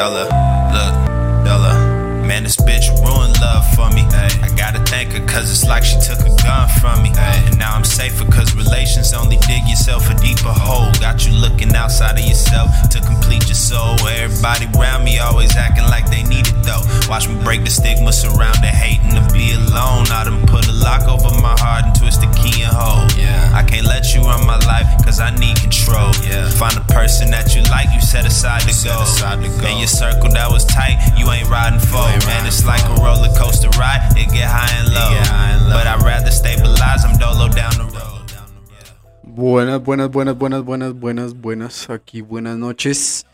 Ella, look, Ella. Man, this bitch ruined love for me. I gotta thank her, cause it's like she took a gun from me. And now I'm safer, cause relations only dig yourself a deeper hole. Got you looking outside of yourself to complete your soul. Everybody around me always acting like they need it though. Watch me break the stigma surrounding hating to be alone. I done put a lock over my heart and twist the key and hold. Yeah. I can't let you run my life, cause I need control. Yeah. Find a person that you like, you set aside to go. Aside to go. In your circle that was tight, you ain't riding for. Man, it's like a roller coaster ride, it get high and low. High and low. But I'd rather stabilize, I'm dolo down the road. Buenas, buenas, buenas, buenas, buenas, buenas, buenas. Aquí buenas noches.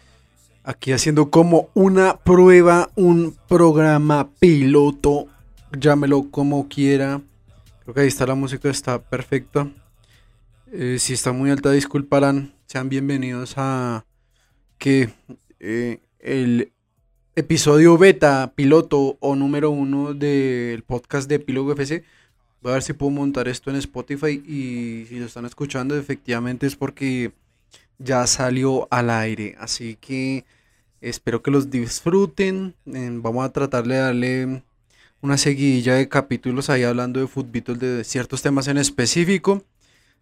Aquí haciendo como una prueba, un programa piloto. Llámelo como quiera. Creo que ahí está la música, está perfecta. Eh, si está muy alta, disculparán. Sean bienvenidos a que eh, el episodio beta, piloto o número uno del podcast de Epílogo FC. Voy a ver si puedo montar esto en Spotify y si lo están escuchando, efectivamente es porque ya salió al aire. Así que espero que los disfruten. Vamos a tratar de darle una seguidilla de capítulos ahí hablando de fútbol, de ciertos temas en específico.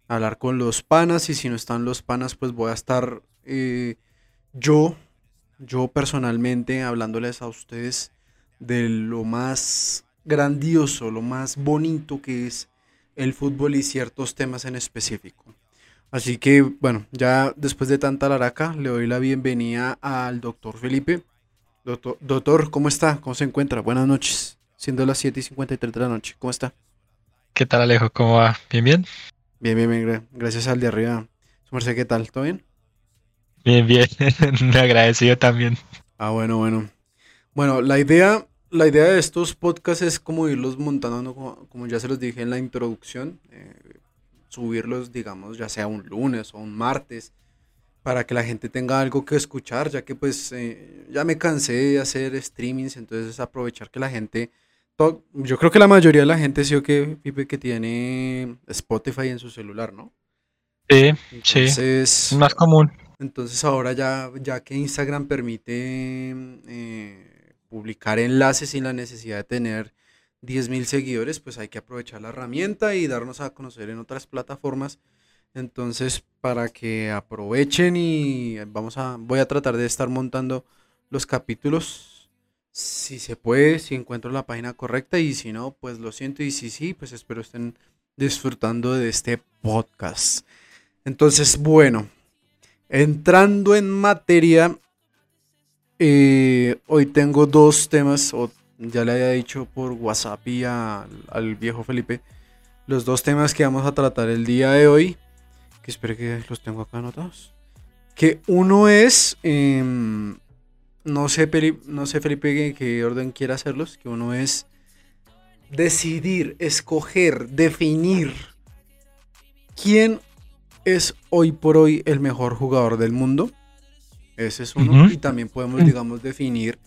Hablar con los panas y si no están los panas, pues voy a estar eh, yo, yo personalmente hablándoles a ustedes de lo más grandioso, lo más bonito que es el fútbol y ciertos temas en específico. Así que, bueno, ya después de tanta laraca, le doy la bienvenida al doctor Felipe. Doctor, doctor, ¿cómo está? ¿Cómo se encuentra? Buenas noches. Siendo las 7 y 53 de la noche. ¿Cómo está? ¿Qué tal, Alejo? ¿Cómo va? ¿Bien, bien? Bien, bien, bien. Gracias al de arriba. Su merced, ¿qué tal? ¿Todo bien? Bien, bien. Me agradecido también. Ah, bueno, bueno. Bueno, la idea, la idea de estos podcasts es como irlos montando, ¿no? como, como ya se los dije en la introducción, eh, subirlos, digamos, ya sea un lunes o un martes, para que la gente tenga algo que escuchar, ya que pues eh, ya me cansé de hacer streamings, entonces aprovechar que la gente, yo creo que la mayoría de la gente sí o que, Pipe, que tiene Spotify en su celular, ¿no? Sí, sí. Entonces, Es más común. entonces ahora ya, ya que Instagram permite eh, publicar enlaces sin la necesidad de tener 10.000 seguidores, pues hay que aprovechar la herramienta y darnos a conocer en otras plataformas. Entonces, para que aprovechen y vamos a, voy a tratar de estar montando los capítulos, si se puede, si encuentro la página correcta y si no, pues lo siento y si sí, pues espero estén disfrutando de este podcast. Entonces, bueno, entrando en materia, eh, hoy tengo dos temas, o ya le había dicho por WhatsApp y al viejo Felipe, los dos temas que vamos a tratar el día de hoy, que espero que los tengo acá anotados. Que uno es, em, no sé, no sé Felipe en qué orden quiere hacerlos, que uno es decidir, escoger, definir quién es hoy por hoy el mejor jugador del mundo. Ese es uno. Ujú. Y también podemos, digamos, definir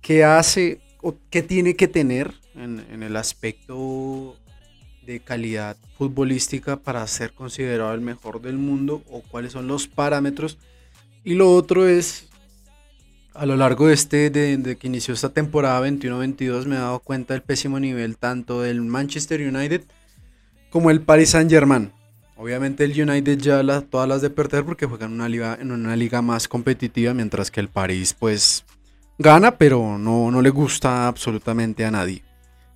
qué hace o qué tiene que tener en, en el aspecto de calidad futbolística para ser considerado el mejor del mundo o cuáles son los parámetros. Y lo otro es, a lo largo de este, de, de que inició esta temporada 21-22, me he dado cuenta del pésimo nivel tanto del Manchester United como el Paris Saint Germain. Obviamente el United ya la- todas las de perder porque juegan una liga, en una liga más competitiva, mientras que el París pues gana, pero no, no le gusta absolutamente a nadie.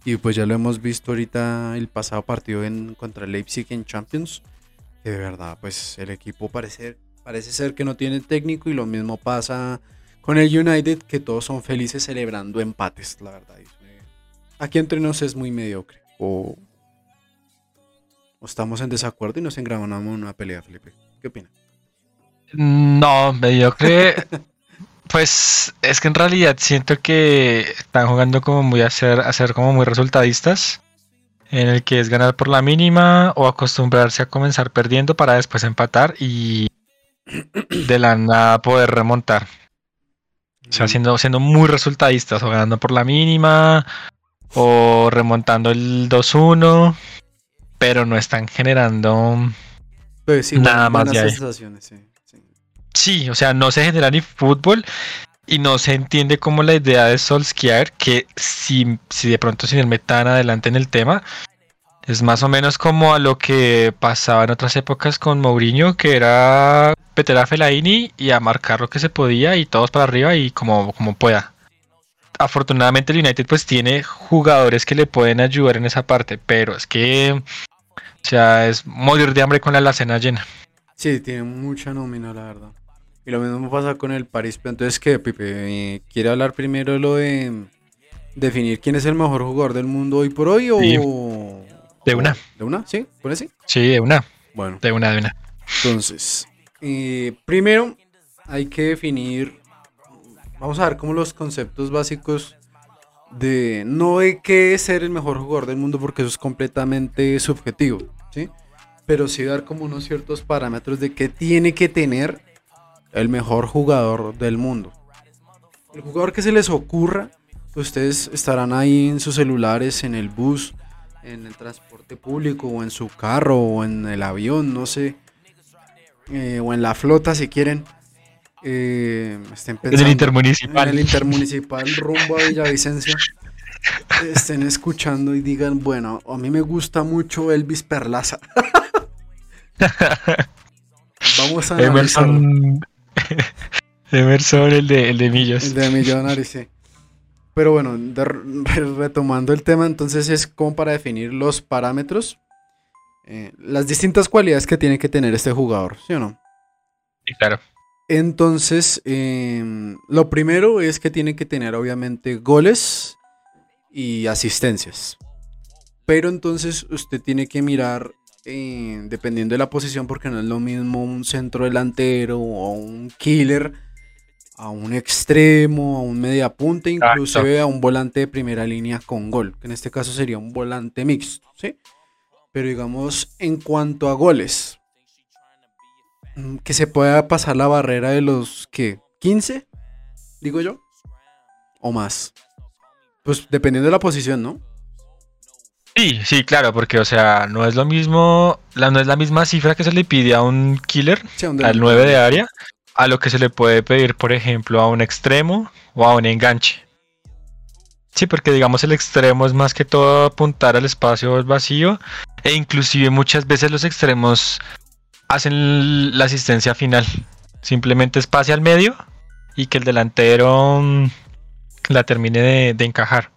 Y pues ya lo hemos visto ahorita el pasado partido en, contra el Leipzig en Champions. De verdad, pues el equipo parece, parece ser que no tiene técnico y lo mismo pasa con el United, que todos son felices celebrando empates, la verdad. Aquí entre nos es muy mediocre. O estamos en desacuerdo y nos engramamos en una pelea, Felipe. ¿Qué opina? No, mediocre. Pues es que en realidad siento que están jugando como muy a ser, a ser como muy resultadistas. En el que es ganar por la mínima o acostumbrarse a comenzar perdiendo para después empatar y de la nada poder remontar. O sea, siendo, siendo muy resultadistas, o ganando por la mínima, o remontando el 2-1, pero no están generando. Pues sí, Nada buenas más de ahí. sí, sí. Sí, o sea, no se genera ni fútbol. y no se entiende como la idea de Solskjaer, que si, si de pronto sin el tan adelante en el tema, es más o menos como a lo que pasaba en otras épocas con Mourinho, que era meter a Fellaini y a marcar lo que se podía y todos para arriba y como, como pueda. Afortunadamente el United pues tiene jugadores que le pueden ayudar en esa parte, pero es que sea, es morir de hambre con la alacena llena. Sí, tiene mucha nómina, la verdad. Y lo mismo pasa con el París. Entonces, ¿qué, Pipe? ¿Quiere hablar primero lo de definir quién es el mejor jugador del mundo hoy por hoy o...? De una. ¿De una? ¿Sí? ¿Por así? Sí, de una. Bueno. De una, de una. Entonces, eh, primero hay que definir, vamos a ver como los conceptos básicos de no de qué es ser el mejor jugador del mundo porque eso es completamente subjetivo, ¿sí? Pero sí dar como unos ciertos parámetros de qué tiene que tener el mejor jugador del mundo. El jugador que se les ocurra, ustedes estarán ahí en sus celulares, en el bus, en el transporte público o en su carro o en el avión, no sé, eh, o en la flota si quieren. Eh, estén pensando, en el intermunicipal. En el intermunicipal rumbo a Villavicencio. estén escuchando y digan, bueno, a mí me gusta mucho Elvis Perlaza. Vamos a Emerson, Emerson, el de, el de Millos. El de Millonarios, sí. Pero bueno, retomando el tema, entonces es como para definir los parámetros, eh, las distintas cualidades que tiene que tener este jugador, ¿sí o no? Sí, claro. Entonces, em, lo primero es que tiene que tener obviamente goles y asistencias. Pero entonces usted tiene que mirar, eh, dependiendo de la posición, porque no es lo mismo un centro delantero o un killer a un extremo, a un media punta, inclusive a un volante de primera línea con gol, que en este caso sería un volante mixto, ¿sí? Pero digamos, en cuanto a goles, mm, que se pueda pasar la barrera de los que 15, digo yo, o más. Pues dependiendo de la posición, ¿no? Sí, sí, claro, porque o sea, no es lo mismo, la, no es la misma cifra que se le pide a un killer, al 9 de área, a lo que se le puede pedir, por ejemplo, a un extremo o a un enganche. Sí, porque digamos el extremo es más que todo apuntar al espacio vacío e inclusive muchas veces los extremos hacen la asistencia final. Simplemente espacio al medio y que el delantero mm, la termine de, de, encajar.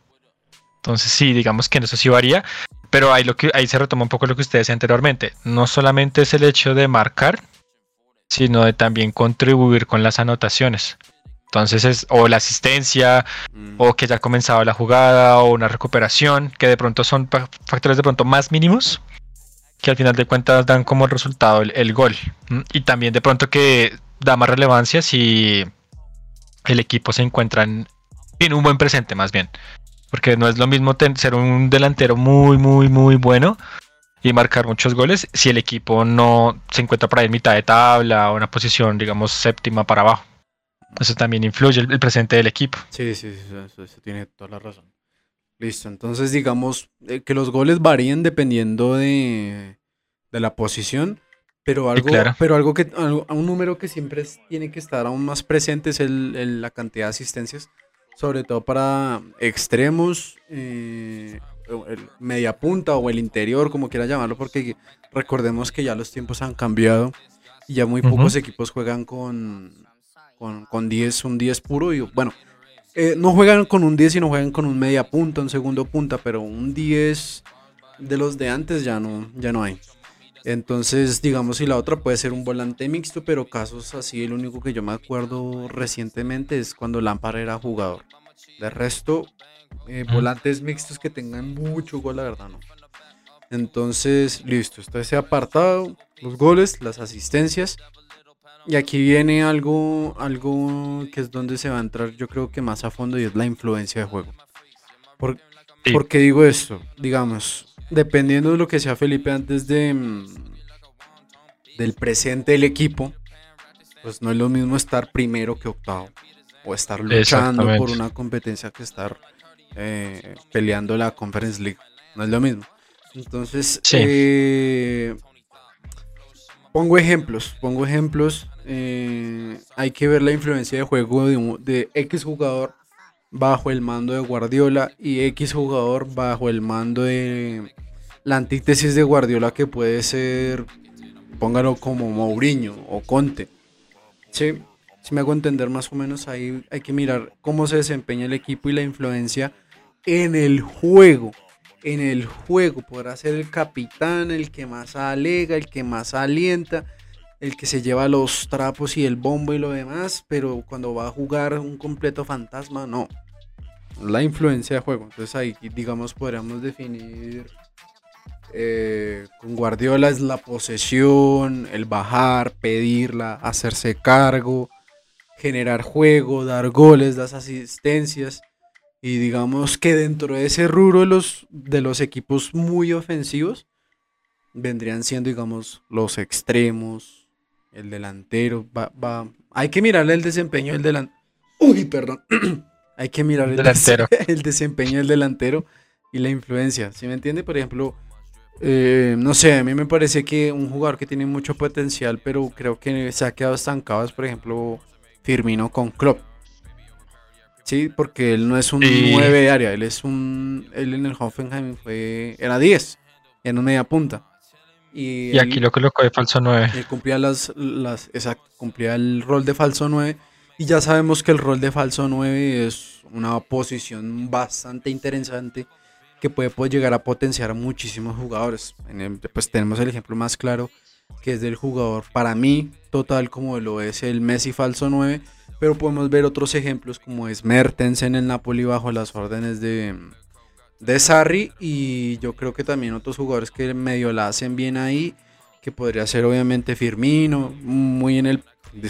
Entonces sí, digamos que en eso sí varía, pero ahí, lo que, ahí se retoma un poco lo que ustedes decían anteriormente. No solamente es el hecho de marcar, sino de también contribuir con las anotaciones. Entonces es o la asistencia, mm. o que ya ha comenzado la jugada, o una recuperación, que de pronto son factores de pronto más mínimos, que al final de cuentas dan como resultado el, gol. Y también de pronto que da más relevancia si el equipo se encuentra en, en un buen presente más bien. Porque no es lo mismo ser un delantero muy, muy, muy bueno y marcar muchos goles si el equipo no se encuentra por ahí en mitad de tabla o una posición, digamos, séptima para abajo. Eso también influye el, presente del equipo. Sí, sí, sí eso, tiene toda la razón. Listo, entonces digamos eh, que los goles varían dependiendo de, de la posición, pero algo, pero algo que, un número que siempre tiene que estar aún más presente es el, la cantidad de asistencias, sobre todo para extremos, eh, el media punta o el interior, como quiera llamarlo, porque recordemos que ya los tiempos han cambiado y ya muy pocos equipos juegan con, con, 10, un 10 puro y bueno, eh, no juegan con un 10 sino juegan con un media punta, un segundo punta, pero un 10 de los de antes ya no, ya no hay. Entonces, digamos, si la otra puede ser un volante mixto, pero casos así, el único que yo me acuerdo recientemente es cuando Lampard era jugador. De resto, eh, volantes mixtos que tengan mucho gol, la verdad, no. Entonces, listo, está ese apartado, los goles, las asistencias. Y aquí viene algo, algo que es donde se va a entrar, yo creo que más a fondo, y es la influencia de juego. ¿Por, qué digo esto? Digamos, dependiendo de lo que sea Felipe antes de mm, del presente del equipo, pues no es lo mismo estar primero que octavo. O estar luchando por una competencia que estar eh, peleando la Conference League. No es lo mismo. Entonces, eh, pongo ejemplos, pongo ejemplos. eh, hay que ver la influencia de juego de, un- de X jugador bajo el mando de Guardiola y X jugador bajo el mando de la antítesis de Guardiola que puede ser, póngalo como Mourinho o Conte. Sí, si me hago entender más o menos ahí hay que mirar cómo se desempeña el equipo y la influencia en el juego. En el juego podrá ser el capitán, el que más alega, el que más alienta, el que se lleva los trapos y el bombo y lo demás, pero cuando va a jugar un completo fantasma, no. La influencia de juego. Entonces ahí, digamos, podríamos definir eh, con Guardiola es la posesión, el bajar, pedirla, hacerse cargo, generar juego, dar goles, dar asistencias. Y digamos que dentro de ese rubro de los, de los equipos muy ofensivos, vendrían siendo, digamos, los extremos, el delantero. Va, va- Hay que mirarle el desempeño del delantero. Uy, perdón. Hay que mirar el, Delantero. des- el desempeño del delantero y la influencia. ¿Sí me entiende? Por ejemplo, eh, no sé, a mí me parece que un jugador que tiene mucho potencial, pero creo que se ha quedado estancado es, por ejemplo, Firmino con Klopp. Sí, porque él no es un Sí. 9 de área, él es un. Él en el Hoffenheim fue. Era 10, en una media punta. Y, Y aquí él- lo colocó de falso 9. él cumplía las, las, exacto, cumplía el rol de falso 9 y ya sabemos que el rol de falso 9 es una posición bastante interesante que puede, llegar a potenciar muchísimos jugadores. En el- pues tenemos el ejemplo más claro que es del jugador para mí total como lo es el Messi falso 9, pero podemos ver otros ejemplos como es Mertens en el Napoli bajo las órdenes de de Sarri y yo creo que también otros jugadores que medio la hacen bien ahí, que podría ser obviamente Firmino, muy en el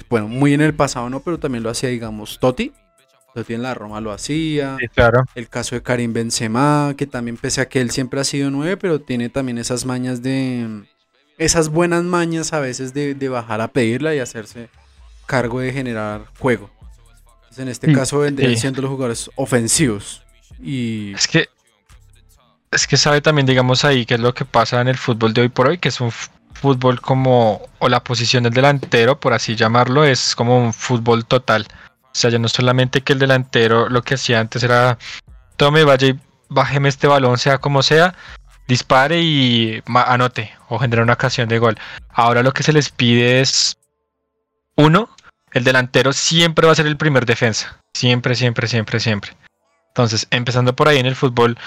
bueno, muy en el pasado no, pero también lo hacía digamos Totti. Totti en la Roma lo hacía. Sí, claro. El caso de Karim Benzema, que también pese a que él siempre ha sido nueve, pero tiene también esas mañas de esas buenas mañas a veces de, de bajar a pedirla y hacerse cargo de generar juego. Entonces, en este Mm, caso vendrían sí. siendo los jugadores ofensivos. Y Es que es que sabe también, digamos ahí, qué es lo que pasa en el fútbol de hoy por hoy, que es un fútbol como, o la posición del delantero, por así llamarlo, es como un fútbol total. O sea, ya no solamente que el delantero lo que hacía antes era, tome, vaya y bájeme este balón, sea como sea, dispare y anote o genere una ocasión de gol. Ahora lo que se les pide es, uno, el delantero siempre va a ser el primer defensa. Siempre, siempre, siempre, siempre. Entonces, empezando por ahí en el fútbol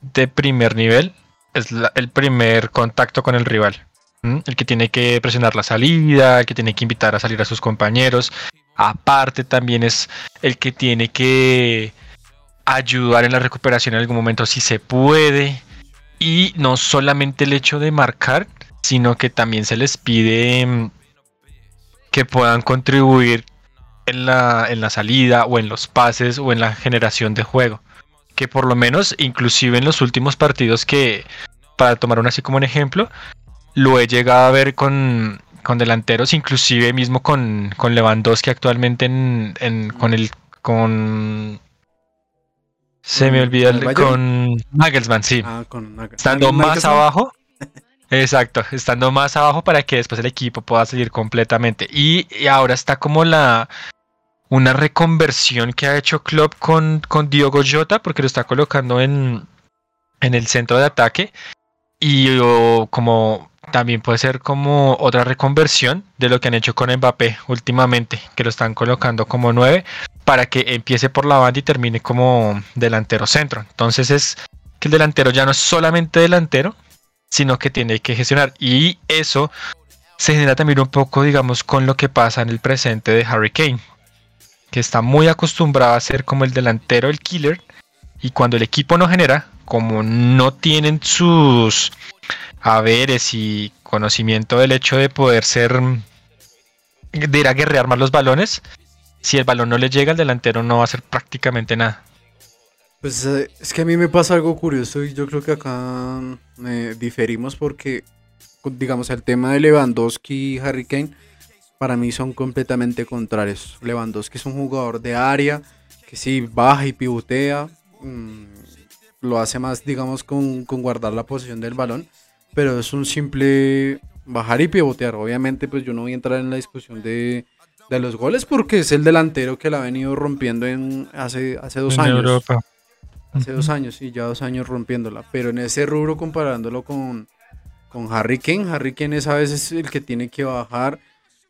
de primer nivel, es el primer contacto con el rival. El que tiene que presionar la salida, el que tiene que invitar a salir a sus compañeros. Aparte, también es el que tiene que ayudar en la recuperación en algún momento si se puede. Y no solamente el hecho de marcar, sino que también se les pide mm, que puedan contribuir en la, en la salida o en los pases o en la generación de juego. Que por lo menos, inclusive en los últimos partidos que, para tomar uno así como un ejemplo, lo he llegado a ver con, con delanteros, inclusive mismo con, con Lewandowski actualmente en, en- con el con se me ¿Con- olvida el- con Nagelsmann, sí Ah, con Nag- estando más Nagelsmann. abajo. Exacto, estando más abajo para que después el equipo pueda salir completamente. Y, y ahora está como la una reconversión que ha hecho Klopp con, con Diogo Jota, porque lo está colocando en, en el centro de ataque. Y o, como también puede ser como otra reconversión de lo que han hecho con Mbappé últimamente, que lo están colocando como 9 para que empiece por la banda y termine como delantero centro. Entonces es que el delantero ya no es solamente delantero, sino que tiene que gestionar. Y eso se genera también un poco, digamos, con lo que pasa en el presente de Harry Kane, que está muy acostumbrado a ser como el delantero, el killer, y cuando el equipo no genera, como no tienen sus haberes y conocimiento del hecho de poder ser, de ir a guerrear más los balones, si el balón no le llega, el delantero no va a hacer prácticamente nada. Pues eh, es que a mí me pasa algo curioso y yo creo que acá eh, diferimos porque, digamos, el tema de Lewandowski y Harry Kane para mí son completamente contrarios. Lewandowski es un jugador de área que sí baja y pivotea, mm, lo hace más, digamos, con, con guardar la posición del balón, pero es un simple bajar y pivotear. Obviamente, pues yo no voy a entrar en la discusión de, de los goles porque es el delantero que la ha venido rompiendo en hace, hace dos En años. Europa. Hace dos años, sí, ya dos años rompiéndola. Pero en ese rubro, comparándolo con, con Harry Kane, Harry Kane es a veces el que tiene que bajar.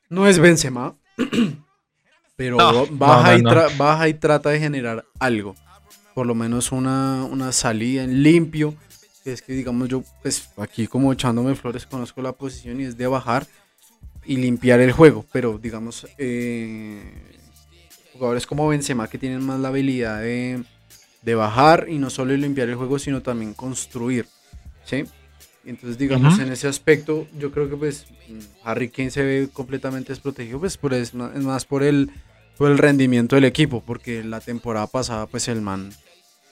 No es Benzema, pero No, baja, no, no, y baja y trata de generar algo. Por lo menos una, una salida en limpio. Que es que, digamos, yo, pues aquí como echándome flores, conozco la posición y es de bajar y limpiar el juego. Pero, digamos, eh, jugadores como Benzema que tienen más la habilidad de, de bajar y no solo limpiar el juego, sino también construir. ¿Sí? Entonces, digamos, en ese aspecto, yo creo que pues Harry Kane se ve completamente desprotegido, pues por es más por el, por el rendimiento del equipo, porque la temporada pasada, pues el man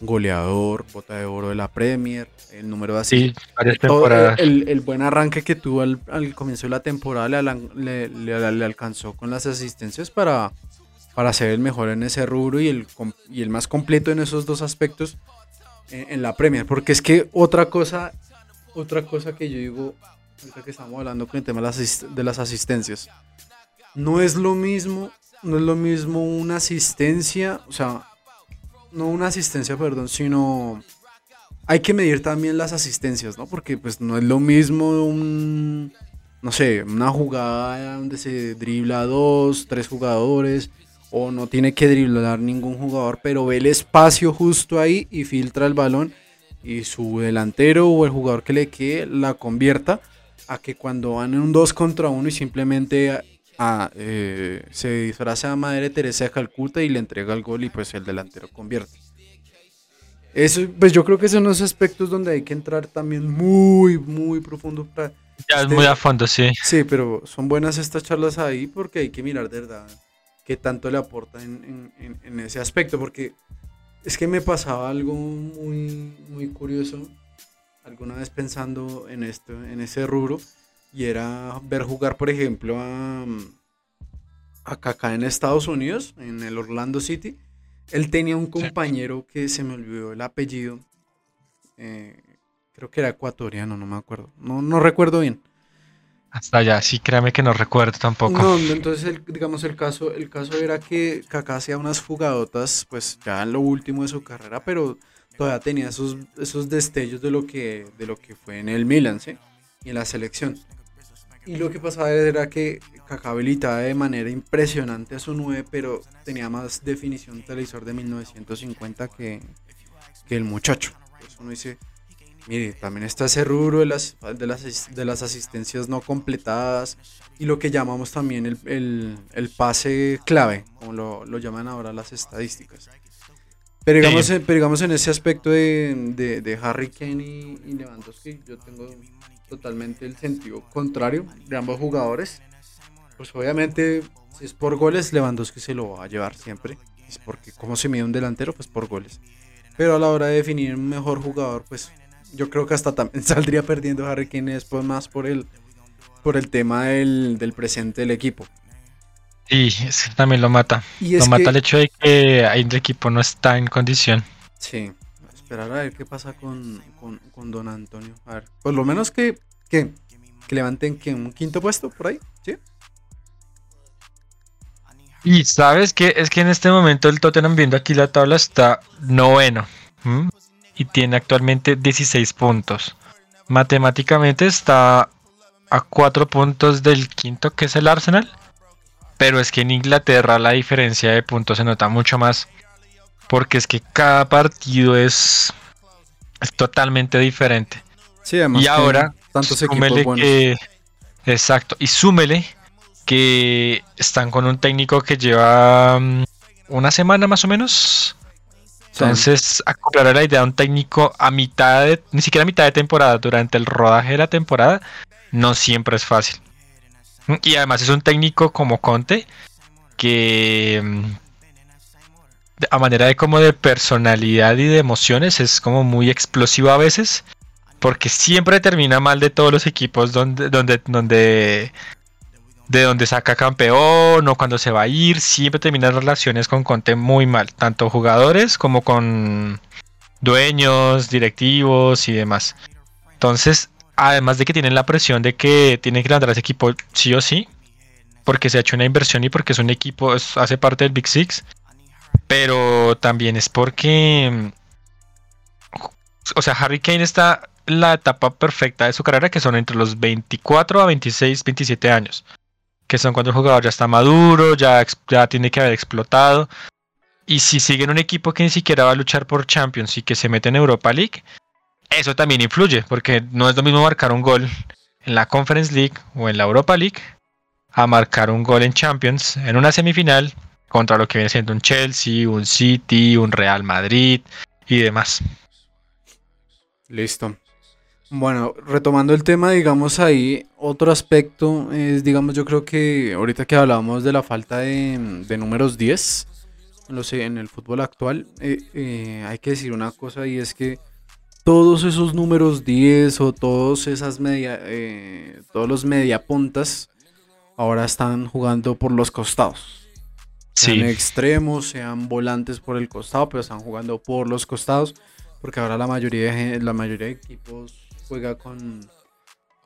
goleador, bota de oro de la Premier, el número de Sí, varias todo temporadas. el, el buen arranque que tuvo al, al comienzo de la temporada le, le- le- le alcanzó con las asistencias para, para ser el mejor en ese rubro y el, y el más completo en esos dos aspectos en, en la Premier. Porque es que otra cosa, otra cosa que yo digo, ahorita que estamos hablando con el tema de las, de las asistencias, no es lo mismo, no es lo mismo una asistencia, o sea, no una asistencia, perdón, sino hay que medir también las asistencias, ¿no? Porque pues no es lo mismo un, no sé, una jugada donde se dribla dos, tres jugadores, o no tiene que driblar ningún jugador, pero ve el espacio justo ahí y filtra el balón y su delantero o el jugador que le quede la convierta a que cuando van en un 2 contra 1 y simplemente ah, eh, se disfraza a Madre Teresa de Calcuta y le entrega el gol y pues el delantero convierte. Eso, pues yo creo que son los aspectos donde hay que entrar también muy, muy profundo. para- Ya es muy a fondo, sí. Sí, pero son buenas estas charlas ahí porque hay que mirar de verdad qué tanto le aporta en, en- en- en ese aspecto. Porque es que me pasaba algo muy, muy curioso alguna vez pensando en esto, en ese rubro, y era ver jugar, por ejemplo, a, a Kaká en Estados Unidos, en el Orlando City. Él tenía un compañero que se me olvidó el apellido. eh, creo que era ecuatoriano, no me acuerdo. No, no recuerdo bien. Hasta allá, sí, créame que no recuerdo tampoco. No, no, entonces el- digamos el caso, el caso era que Kaká hacía unas jugadotas, pues ya en lo último de su carrera, pero todavía tenía esos, esos destellos de lo que, de lo que fue en el Milan, ¿sí? Y en la selección. Y lo que pasaba era que Kaká habilitaba de manera impresionante a su 9, pero tenía más definición televisor de 1950 que, que el muchacho. Entonces uno dice, mire, también está ese rubro de las, de las, de las asistencias no completadas y lo que llamamos también el, el- el pase clave, como lo, lo llaman ahora las estadísticas. Pero digamos, Sí. en- pero digamos en ese aspecto de, de- de Harry Kane y, y Lewandowski, yo tengo totalmente el sentido contrario de ambos jugadores. Pues obviamente, si es por goles, Lewandowski se lo va a llevar siempre. Es porque, como se mide un delantero? Pues por goles. Pero a la hora de definir un mejor jugador, pues yo creo que hasta también saldría perdiendo Harry Kane después más por el, por el tema del, del presente del equipo. Sí, es que también lo mata. Y Lo mata que- el hecho de que el equipo no está en condición. Sí, esperar a ver qué pasa con, con, con Don Antonio. A ver, por lo menos que, que, levanten que un quinto puesto por ahí, ¿sí? Y sabes que es que en este momento el Tottenham viendo aquí la tabla está noveno y tiene actualmente 16 puntos. Matemáticamente está a 4 puntos del quinto que es el Arsenal. Pero es que en Inglaterra la diferencia de puntos se nota mucho más. Porque es que cada partido es, es totalmente diferente. Sí, además y ahora, tantos súmele que. Exacto. Y súmele que están con un técnico que lleva mm, una semana más o menos. Entonces, acoplar a la idea de un técnico a mitad de, ni siquiera a mitad de temporada, durante el rodaje de la temporada, no siempre es fácil. Y además es un técnico como Conte, que mm, a manera de como de personalidad y de emociones es como muy explosivo a veces, porque siempre termina mal de todos los equipos donde, donde, donde, de donde saca campeón o cuando se va a ir, siempre termina relaciones con Conte muy mal, tanto jugadores como con dueños, directivos y demás. Entonces, además de que tienen la presión de que tienen que levantar ese equipo sí o sí, porque se ha hecho una inversión y porque es un equipo, hace parte del Big Six, pero también es porque, o sea, Harry Kane está en la etapa perfecta de su carrera, que son entre los 24 a 26, 27 años, que son cuando el jugador ya está maduro, ya, ya tiene que haber explotado. Y si sigue en un equipo que ni siquiera va a luchar por Champions y que se mete en Europa League, eso también influye, porque no es lo mismo marcar un gol en la Conference League o en la Europa League a marcar un gol en Champions en una semifinal contra lo que viene siendo un Chelsea, un City, un Real Madrid y demás. Listo. Bueno, retomando el tema, digamos ahí, otro aspecto es, digamos, yo creo que ahorita que hablábamos de la falta de, números 10 no sé, en el fútbol actual, eh, eh, hay que decir una cosa y es que todos esos números 10 o todos esas media, eh, todos los media puntas ahora están jugando por los costados. Sean extremos, sean volantes por el costado, pero están jugando por los costados. Porque ahora la mayoría de, la mayoría de equipos juega con,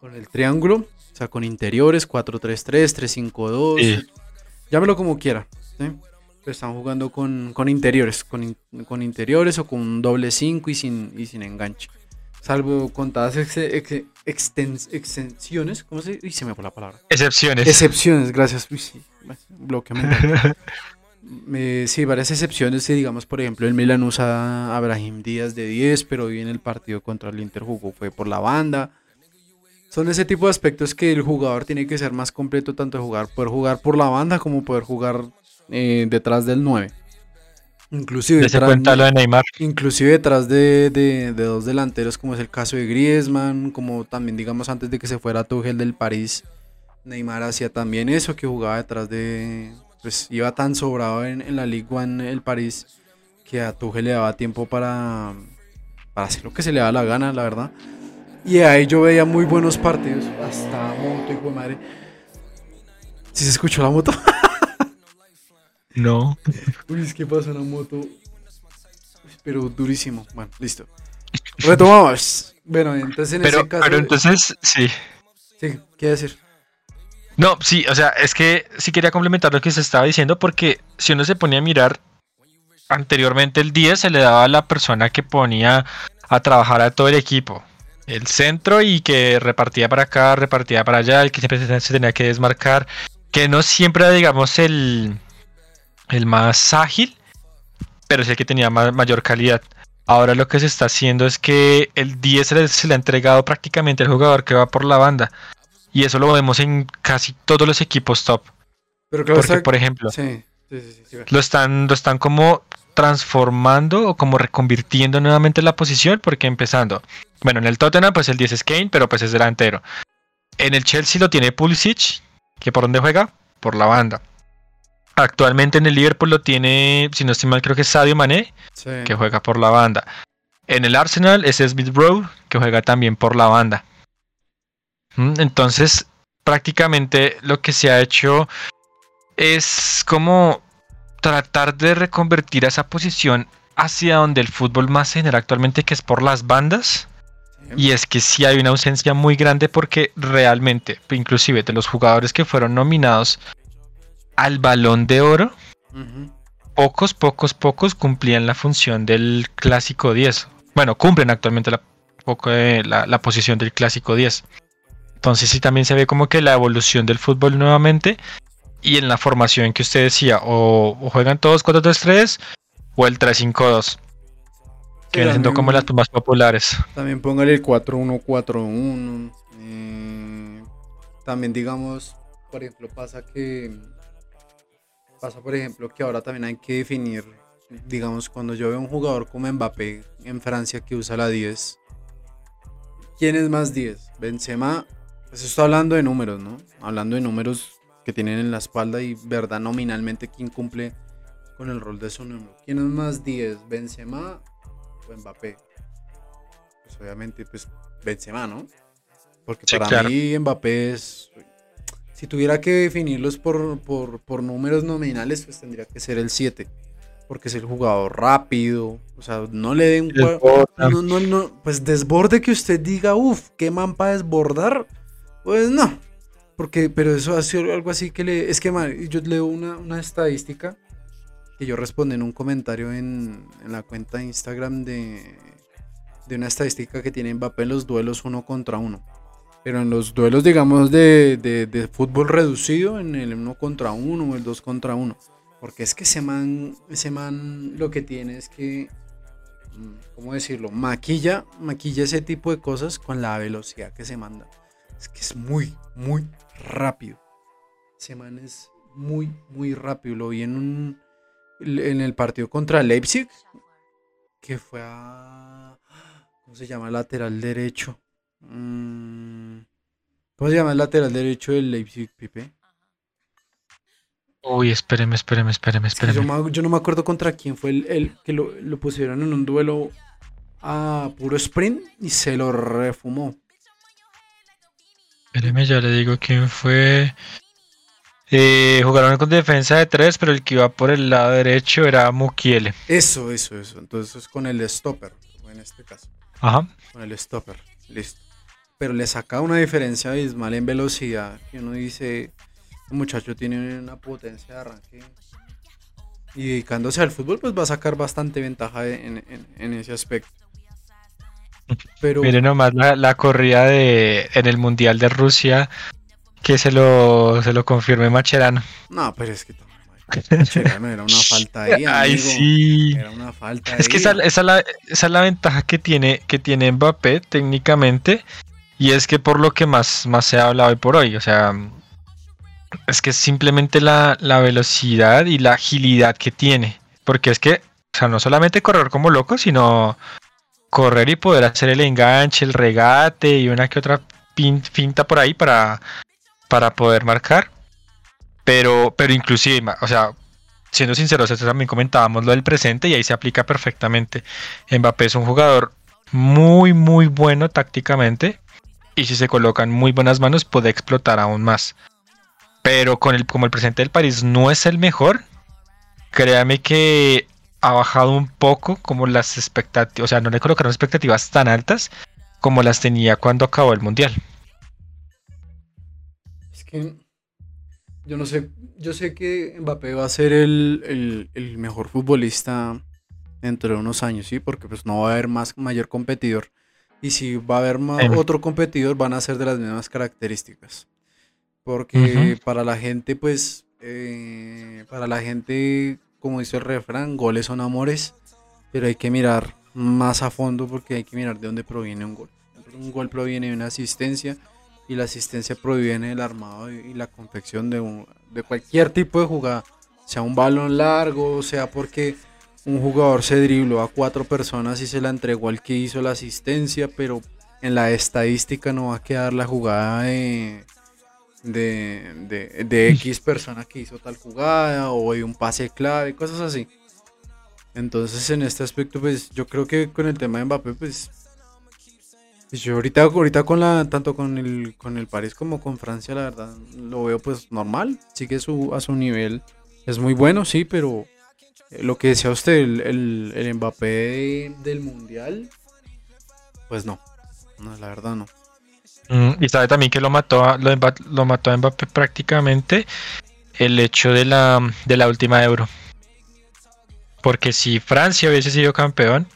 con el triángulo, o sea, con interiores, 4-3-3, 3-5-2. Llámelo como quiera. están jugando con, con interiores, con, con, interiores o con un doble 5 y sin, y sin enganche salvo contadas extensiones, ¿cómo se dice? se me fue la palabra. Excepciones. Excepciones, gracias. Uy, sí, sí, varias excepciones. Digamos, por ejemplo, el Milan usa a Abraham Díaz de 10, pero hoy en el partido contra el Inter jugó fue por la banda. Son ese tipo de aspectos que el jugador tiene que ser más completo, tanto jugar, poder jugar por la banda como poder jugar eh, detrás del 9. Inclusive detrás, de Neymar. Inclusive detrás de, dos delanteros, como es el caso de Griezmann, como también digamos antes de que se fuera Tuchel del París, Neymar hacía también eso, que jugaba detrás de... Pues iba tan sobrado en, la Ligue 1 el París, que a Tuchel le daba tiempo para, para hacer lo que se le da la gana, la verdad. Y ahí yo veía muy buenos partidos, hasta moto y madre. ¿Sí se escuchó la moto? No. Uy, es que pasa una moto. Pero durísimo. Bueno, listo. Retomamos. Bueno, entonces en pero, ese caso. Pero entonces, sí. Sí, ¿qué decir? No, sí, o sea, es que sí quería complementar lo que se estaba diciendo porque si uno se ponía a mirar, anteriormente el 10 se le daba a la persona que ponía a trabajar a todo el equipo. El centro y que repartía para acá, repartía para allá, el que siempre se tenía que desmarcar. Que no siempre, digamos, el, el más ágil, pero es el que tenía mayor calidad. Ahora lo que se está haciendo es que el 10 se le, ha entregado prácticamente al jugador que va por la banda. Y eso lo vemos en casi todos los equipos top. Pero Porque, por ejemplo, lo, están, lo están como transformando o como reconvirtiendo nuevamente la posición. Porque empezando, bueno, en el Tottenham pues el 10 es Kane, pero pues es delantero. En el Chelsea lo tiene Pulisic, que por dónde juega? Por la banda. Actualmente en el Liverpool lo tiene, si no estoy mal, creo que es Sadio Mané, que juega por la banda. En el Arsenal es Smith Rowe, que juega también por la banda. Mm, entonces, prácticamente lo que se ha hecho es como tratar de reconvertir a esa posición hacia donde el fútbol más se genera actualmente, que es por las bandas. Y es que sí hay una ausencia muy grande porque realmente, inclusive de los jugadores que fueron nominados al balón de oro, pocos, pocos, pocos cumplían la función del clásico 10. Bueno, cumplen actualmente la, eh, la, la, posición del clásico 10. Entonces sí también se ve como que la evolución del fútbol nuevamente y en la formación que usted decía, o, juegan todos 4-3-3 o el 3-5-2. Que vienen siendo como las más populares. También póngale el 4-1-4-1. Eh, también digamos, por ejemplo, pasa que Pasa, por ejemplo, que ahora también hay que definir, digamos, cuando yo veo un jugador como Mbappé en Francia que usa la 10, ¿quién es más 10? Benzema, pues estoy hablando de números, ¿no? Hablando de números que tienen en la espalda y verdad nominalmente quién cumple con el rol de su número. ¿Quién es más 10? ¿Benzema o Mbappé? Pues obviamente, pues Benzema, ¿no? Porque para mí Mbappé es si tuviera que definirlos por, números nominales, pues tendría que ser el 7. porque es el jugador rápido. O sea, no le den no, no, no, pues desborde que usted diga, uff, qué man para desbordar. Pues no. Porque, pero eso ha sido algo así que le. Es que man, yo leo una, una estadística que yo respondí en un comentario en, en la cuenta de Instagram de, de una estadística que tiene Mbappé en los duelos uno contra uno. Pero en los duelos, digamos, de, de- fútbol reducido, en el uno contra uno o el dos contra uno. Porque es que ese man, ese man lo que tiene es que, mm, ¿cómo decirlo? Maquilla, maquilla ese tipo de cosas con la velocidad que se manda. Es que es muy, muy rápido. Ese man es muy, muy rápido. Lo vi en un, en el partido contra Leipzig, que fue a, ¿cómo se llama? Lateral derecho. Mm, ¿Cómo se llama el lateral derecho del Leipzig, Pipe? Uy, espéreme, espéreme, espéreme, yo, espéreme. me- yo no me acuerdo contra quién fue el, el que lo, lo pusieron en un duelo a puro sprint y se lo refumó. Espéreme, ya le digo quién fue. Eh, jugaron con defensa de tres, pero el que iba por el lado derecho era Mukiele. Eso, eso, eso. Entonces es con el stopper, en este caso. Ajá. Con el stopper. Listo. Pero le saca una diferencia abismal en velocidad. Y uno dice, el muchacho tiene una potencia de arranque. Y dedicándose al fútbol, pues va a sacar bastante ventaja en, en- en ese aspecto. Pero Mire nomás la, la corrida de en el Mundial de Rusia que se lo, se lo confirme Macherano. no, pero es que Mascherano era una falta ahí, Ay, sí. Era una falta Es que ahí. esa, esa es la, esa es la ventaja que tiene, que tiene Mbappé técnicamente. Y es que por lo que más, más se ha hablado hoy por hoy. O sea, es que es simplemente la, la velocidad y la agilidad que tiene. Porque es que, o sea, no solamente correr como loco, sino correr y poder hacer el enganche, el regate y una que otra pin- finta por ahí para, para poder marcar. Pero, pero inclusive, o sea, siendo sinceros, esto también comentábamos lo del presente y ahí se aplica perfectamente. Mbappé es un jugador muy, muy bueno tácticamente y si se colocan muy buenas manos puede explotar aún más. Pero con el, como el presente del París no es el mejor, créame que ha bajado un poco como las expectativas, o sea, no le colocaron expectativas tan altas como las tenía cuando acabó el Mundial. Es que yo no sé, yo sé que Mbappé va a ser el, el- mejor futbolista dentro de unos años, ¿sí? Porque pues no va a haber más mayor competidor. Y si va a haber ma- Em. otro competidor, van a ser de las mismas características. Porque para la gente, pues, eh, para la gente, como dice el refrán, goles son amores, pero hay que mirar más a fondo porque hay que mirar de dónde proviene un gol. Un gol proviene de una asistencia y la asistencia proviene del armado y y la confección de, un- de cualquier tipo de jugada, sea un balón largo, sea porque un jugador se dribló a cuatro personas y se la entregó al que hizo la asistencia, pero en la estadística no va a quedar la jugada de, de, de, de X persona que hizo tal jugada o de un pase clave, cosas así. Entonces en este aspecto, pues yo creo que con el tema de Mbappé, pues pues yo ahorita, ahorita con la, tanto con el, con el París como con Francia, la verdad, lo veo pues normal. Sigue su, a su nivel. Es muy bueno, sí, pero lo que decía usted, el, el, el Mbappé de- del Mundial, pues no. No, la verdad no. Mm, y sabe también que lo mató a, lo, mató a Mbappé prácticamente el hecho de la, de la última euro. Porque si Francia hubiese sido campeón,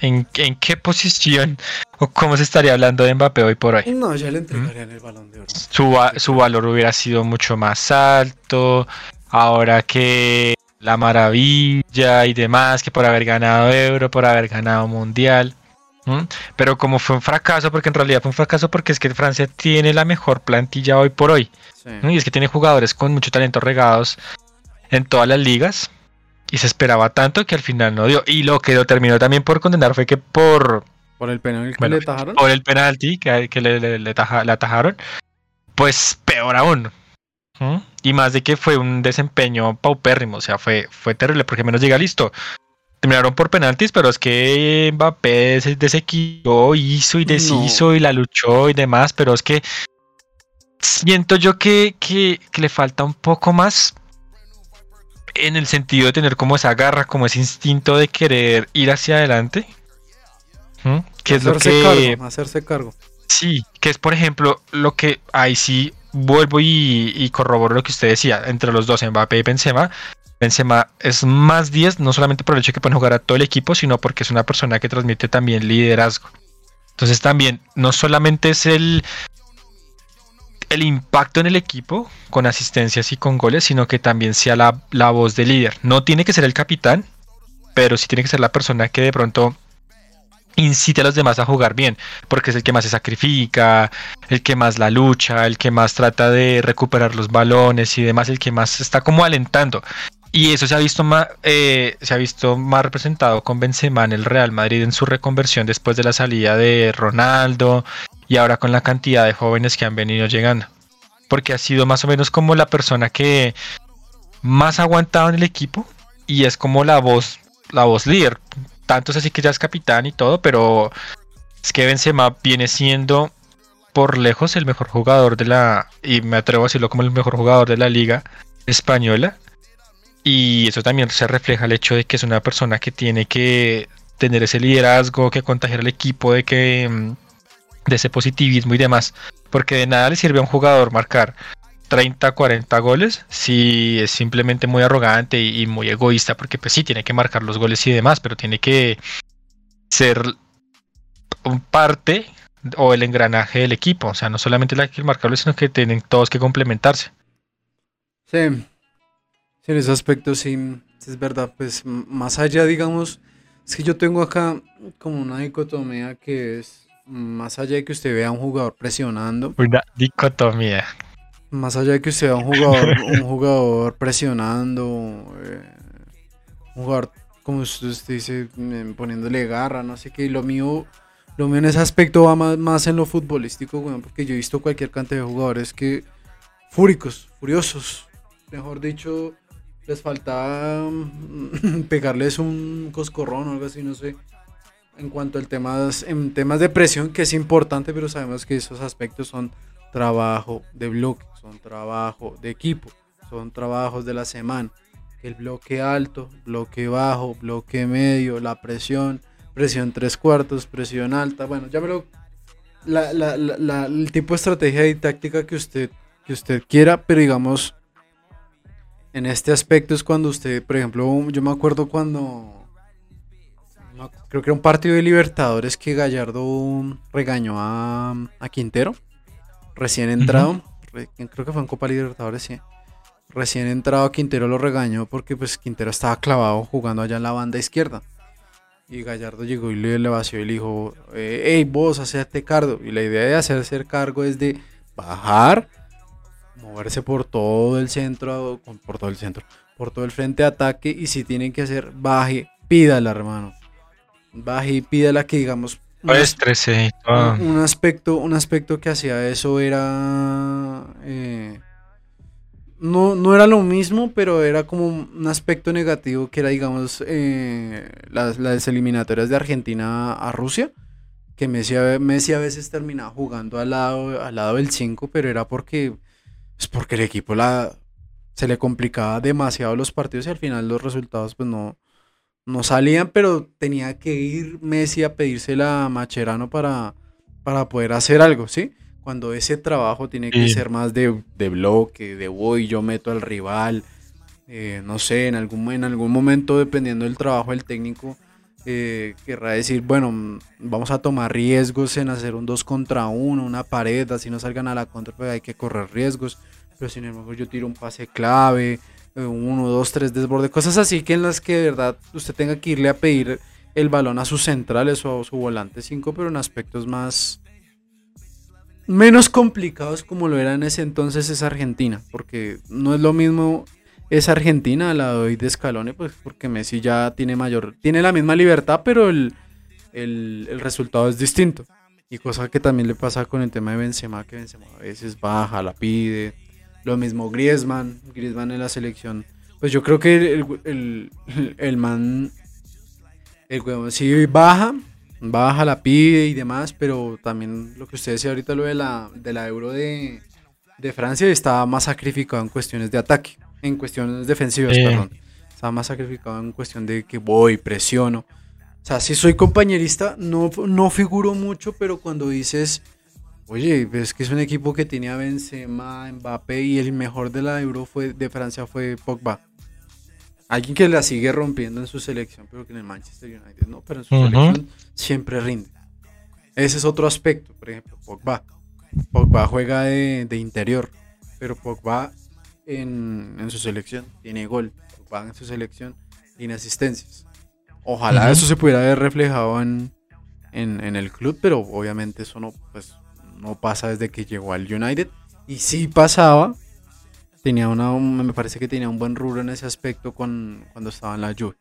¿en, en qué posición o cómo se estaría hablando de Mbappé hoy por hoy? No, ya le entregarían el balón de oro. Su, su valor hubiera sido mucho más alto. Ahora que la maravilla y demás, que por haber ganado euro, por haber ganado mundial. Pero como fue un fracaso, porque en realidad fue un fracaso porque es que Francia tiene la mejor plantilla hoy por hoy. Y es que tiene jugadores con mucho talento regados en todas las ligas. Y se esperaba tanto que al final no dio. Y lo que lo terminó también por condenar fue que por, Por el penal que Bueno, le tajaron. por el penalti que, que le, le- le taja- le atajaron, pues peor aún. ¿Mm? Y más de que fue un desempeño paupérrimo, o sea, fue, fue terrible, porque menos llega listo. Terminaron por penaltis, pero es que Mbappé se desequilibró, hizo y deshizo y la luchó y demás, pero es que siento yo que, que, que le falta un poco más en el sentido de tener como esa garra, como ese instinto de querer ir hacia adelante. Que es lo que... hacerse cargo. Sí, que es por ejemplo lo que ahí sí vuelvo y, corroboro lo que usted decía, entre los dos, Mbappé y Benzema. Benzema es más 10, no solamente por el hecho de que pueden jugar a todo el equipo, sino porque es una persona que transmite también liderazgo. Entonces también, no solamente es el, el impacto en el equipo con asistencias y con goles, sino que también sea la, la voz de líder. No tiene que ser el capitán, pero sí tiene que ser la persona que de pronto incite a los demás a jugar bien, porque es el que más se sacrifica, el que más la lucha, el que más trata de recuperar los balones y demás, el que más está como alentando. Y eso se ha visto más, eh, se ha visto más representado con Benzema en el Real Madrid en su reconversión después de la salida de Ronaldo y ahora con la cantidad de jóvenes que han venido llegando. Porque ha sido más o menos como la persona que más ha aguantado en el equipo y es como la voz, la voz líder tanto así que ya es capitán y todo, pero es que Benzema viene siendo por lejos el mejor jugador de la, y me atrevo a decirlo como el mejor jugador de la liga española. Y eso también se refleja el hecho de que es una persona que tiene que tener ese liderazgo, que contagiar al equipo, de que mm, de ese positivismo y demás. Porque de nada le sirve a un jugador marcar 30, 40 goles, si es simplemente muy arrogante y, muy egoísta, porque pues sí, tiene que marcar los goles y demás, pero tiene que ser un parte o el engranaje del equipo, o sea, no solamente la que marcarlo, sino que tienen todos que complementarse. Sí, sí, en ese aspecto sí, es verdad, pues más allá, digamos, es que yo tengo acá como una dicotomía que es, más allá de que usted vea a un jugador presionando. Una dicotomía. Más allá de que usted un jugador, un jugador presionando, eh, un jugador, como usted dice, mm, poniéndole garra, no sé qué, lo mío, lo mío en ese aspecto va más, en lo futbolístico, porque yo he visto cualquier cantidad de jugadores que fúricos, furiosos, mejor dicho, les falta mm, pegarles un coscorrón o algo así, no sé. En cuanto al temas, en temas de presión, que es importante, pero sabemos que esos aspectos son trabajo de bloque, son trabajo de equipo, son trabajos de la semana. El bloque alto, bloque bajo, bloque medio, la presión, presión tres cuartos, presión alta. Bueno, ya me lo. el tipo de estrategia y táctica que usted, que usted quiera, pero digamos, en este aspecto es cuando usted, por ejemplo, yo me acuerdo cuando. Creo que era un partido de Libertadores que Gallardo regañó a, a Quintero recién entrado, creo que fue en Copa Libertadores, sí. Recién entrado Quintero lo regañó porque pues Quintero estaba clavado jugando allá en la banda izquierda. Y Gallardo llegó y le, vació y le dijo, hey vos, hacerte cargo. Y la idea de hacerse cargo es de bajar, moverse por todo el centro, por todo el centro, por todo el frente de ataque. Y si tienen que hacer, baje, pídala hermano. Baje y pídala que digamos pues un, aspecto, un aspecto que hacía eso era. Eh, no, no era lo mismo, pero era como un aspecto negativo que era, digamos, eh, las, las, eliminatorias de Argentina a Rusia. Que Messi, Messi a veces terminaba jugando al lado, al lado del 5, pero era porque, pues porque el equipo la, se le complicaba demasiado los partidos y al final los resultados pues no, no salían, pero tenía que ir Messi a pedírsela a Macherano para, para poder hacer algo, ¿sí? Cuando ese trabajo tiene que ser más de, de, bloque, de voy, yo meto al rival, eh, no sé, en algún, en algún momento, dependiendo del trabajo del técnico, eh, querrá decir, bueno, vamos a tomar riesgos en hacer un 2 contra 1, una pared, así no salgan a la contra, pues hay que correr riesgos, pero sin embargo yo tiro un pase clave, uno, dos, tres desborde, cosas así que en las que de verdad usted tenga que irle a pedir el balón a sus centrales o a su volante 5, pero en aspectos más menos complicados como lo era en ese entonces es Argentina, porque no es lo mismo es Argentina a la de Scaloni, pues porque Messi ya tiene mayor, tiene la misma libertad, pero el, el resultado es distinto. Y cosa que también le pasa con el tema de Benzema, que Benzema a veces baja, la pide, lo mismo Griezmann, Griezmann en la selección. Pues yo creo que el, el, el man, el sí baja, baja, la pide y demás, pero también lo que usted decía ahorita, lo de la, de la Euro de, de Francia, estaba más sacrificado en cuestiones de ataque. en cuestiones defensivas, perdón. Estaba más sacrificado en cuestión de que voy, presiono. O sea, si soy compañerista, no, no figuro mucho, pero cuando dices, oye, ves que es un equipo que tenía Benzema, Mbappé y el mejor de la Euro fue, de Francia fue Pogba. Alguien que la sigue rompiendo en su selección, pero que en el Manchester United no, pero en su selección siempre rinde. Ese es otro aspecto, por ejemplo, Pogba. Pogba juega de, de interior, pero Pogba en, en su selección tiene gol. Pogba en su selección tiene asistencias. Ojalá eso se pudiera ver reflejado en, en, en el club, pero obviamente eso no, pues, no pasa desde que llegó al United. Y sí pasaba. Tenía una, un- me parece que tenía un buen rubro en ese aspecto con, cuando estaba en la Juve.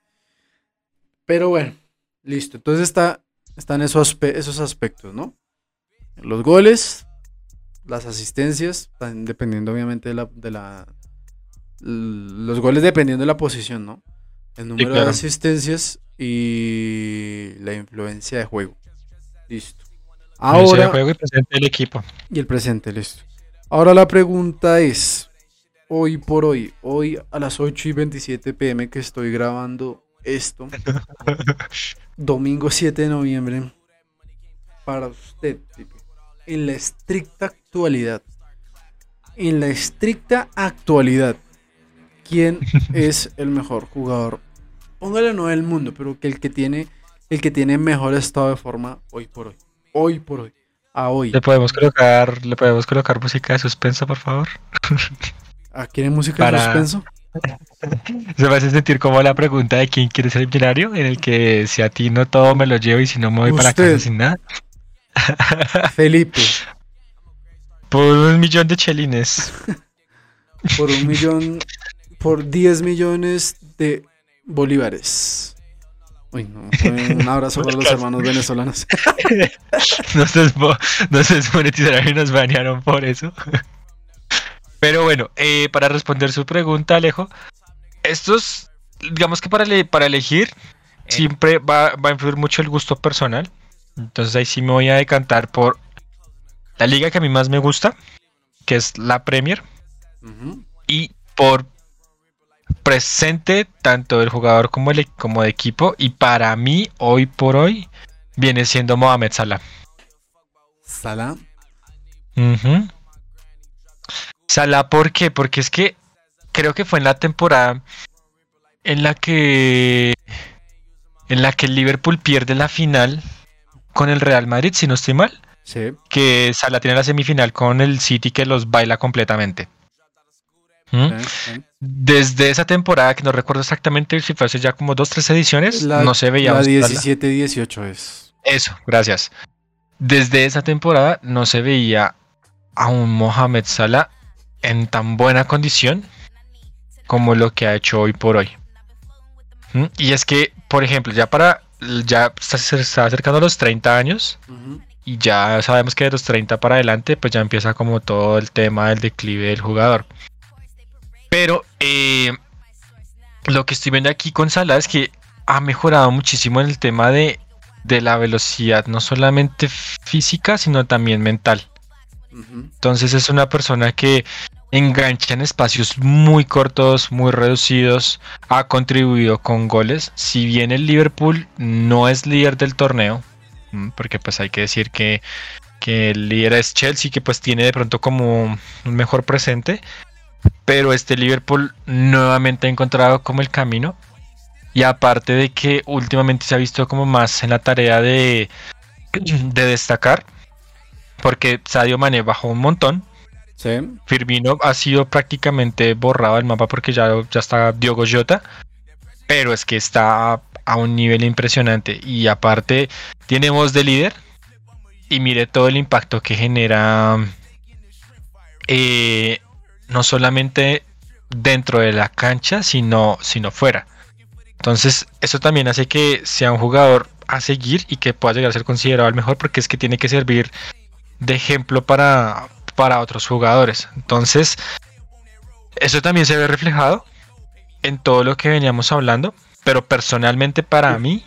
Pero bueno, listo. Entonces está, están esos, esos aspectos, ¿no? Los goles, las asistencias, dependiendo obviamente de la, de la los goles dependiendo de la posición, ¿no? El número de claro. asistencias y la influencia de juego. Listo. Ahora, juego y presente del equipo. y el presente, listo. Ahora la pregunta es, hoy por hoy, hoy a las 8 y 27 pm que estoy grabando esto, domingo 7 de noviembre, para usted, en la estricta actualidad, en la estricta actualidad, ¿quién es el mejor jugador? Póngale no del mundo, pero que el que tiene, el que tiene mejor estado de forma hoy por hoy. Hoy por hoy. A hoy. Le podemos colocar, le podemos colocar música de suspenso, por favor. ¿Ah, ¿Quiere música de suspenso? Se me hace sentir como la pregunta de quién quiere ser millonario, en el que si a ti no todo me lo llevo y si no me voy para casa sin nada. Felipe, Por un millón de chelines. por un millón, por 10 millones de bolívares. Uy, no, un abrazo para los hermanos venezolanos. No se, desmo- no se desmonetizaron y nos banearon por eso. Pero bueno, eh, para responder su pregunta, Alejo, estos, digamos que para, para elegir, siempre va, va a influir mucho el gusto personal. Entonces ahí sí me voy a decantar por la liga que a mí más me gusta, que es la Premier, y por presente tanto del jugador como, el, como de equipo. Y para mí, hoy por hoy, viene siendo Mohamed Salah. Salah. Ujú. Salah, ¿por qué? Porque es que creo que fue en la temporada en la que en la que el Liverpool pierde la final con el Real Madrid, si no estoy mal, Sí. que Salah tiene la semifinal con el City que los baila completamente. ¿Mm? Desde esa temporada, que no recuerdo exactamente si fue hace ya como dos, tres ediciones, La, no se veía la un Salah. 17-18 es. Eso, gracias. Desde esa temporada no se veía a un Mohamed Salah en tan buena condición como lo que ha hecho hoy por hoy. ¿Mm? Y es que, por ejemplo, ya para ya se está acercando a los 30 años y ya sabemos que de los 30 para adelante pues ya empieza como todo el tema del declive del jugador. Pero eh, lo que estoy viendo aquí con Salah es que ha mejorado muchísimo en el tema de, de la velocidad, no solamente física, sino también mental. Entonces es una persona que engancha en espacios muy cortos, muy reducidos, ha contribuido con goles. Si bien el Liverpool no es líder del torneo, mm, porque pues hay que decir que, que el líder es Chelsea, que pues tiene de pronto como un mejor presente, pero este Liverpool nuevamente ha encontrado como el camino. Y aparte de que últimamente se ha visto como más en la tarea de, de destacar, porque Sadio Mane bajó un montón. Sí. Firmino ha sido prácticamente borrado del mapa porque ya, ya está Diogo Jota. Pero es que está a un nivel impresionante. Y aparte, tiene voz de líder. Y mire todo el impacto que genera. eh, no solamente dentro de la cancha, sino, sino fuera. Entonces, eso también hace que sea un jugador a seguir y que pueda llegar a ser considerado el mejor porque es que tiene que servir de ejemplo para, para otros jugadores. Entonces, eso también se ve reflejado en todo lo que veníamos hablando, pero personalmente para mí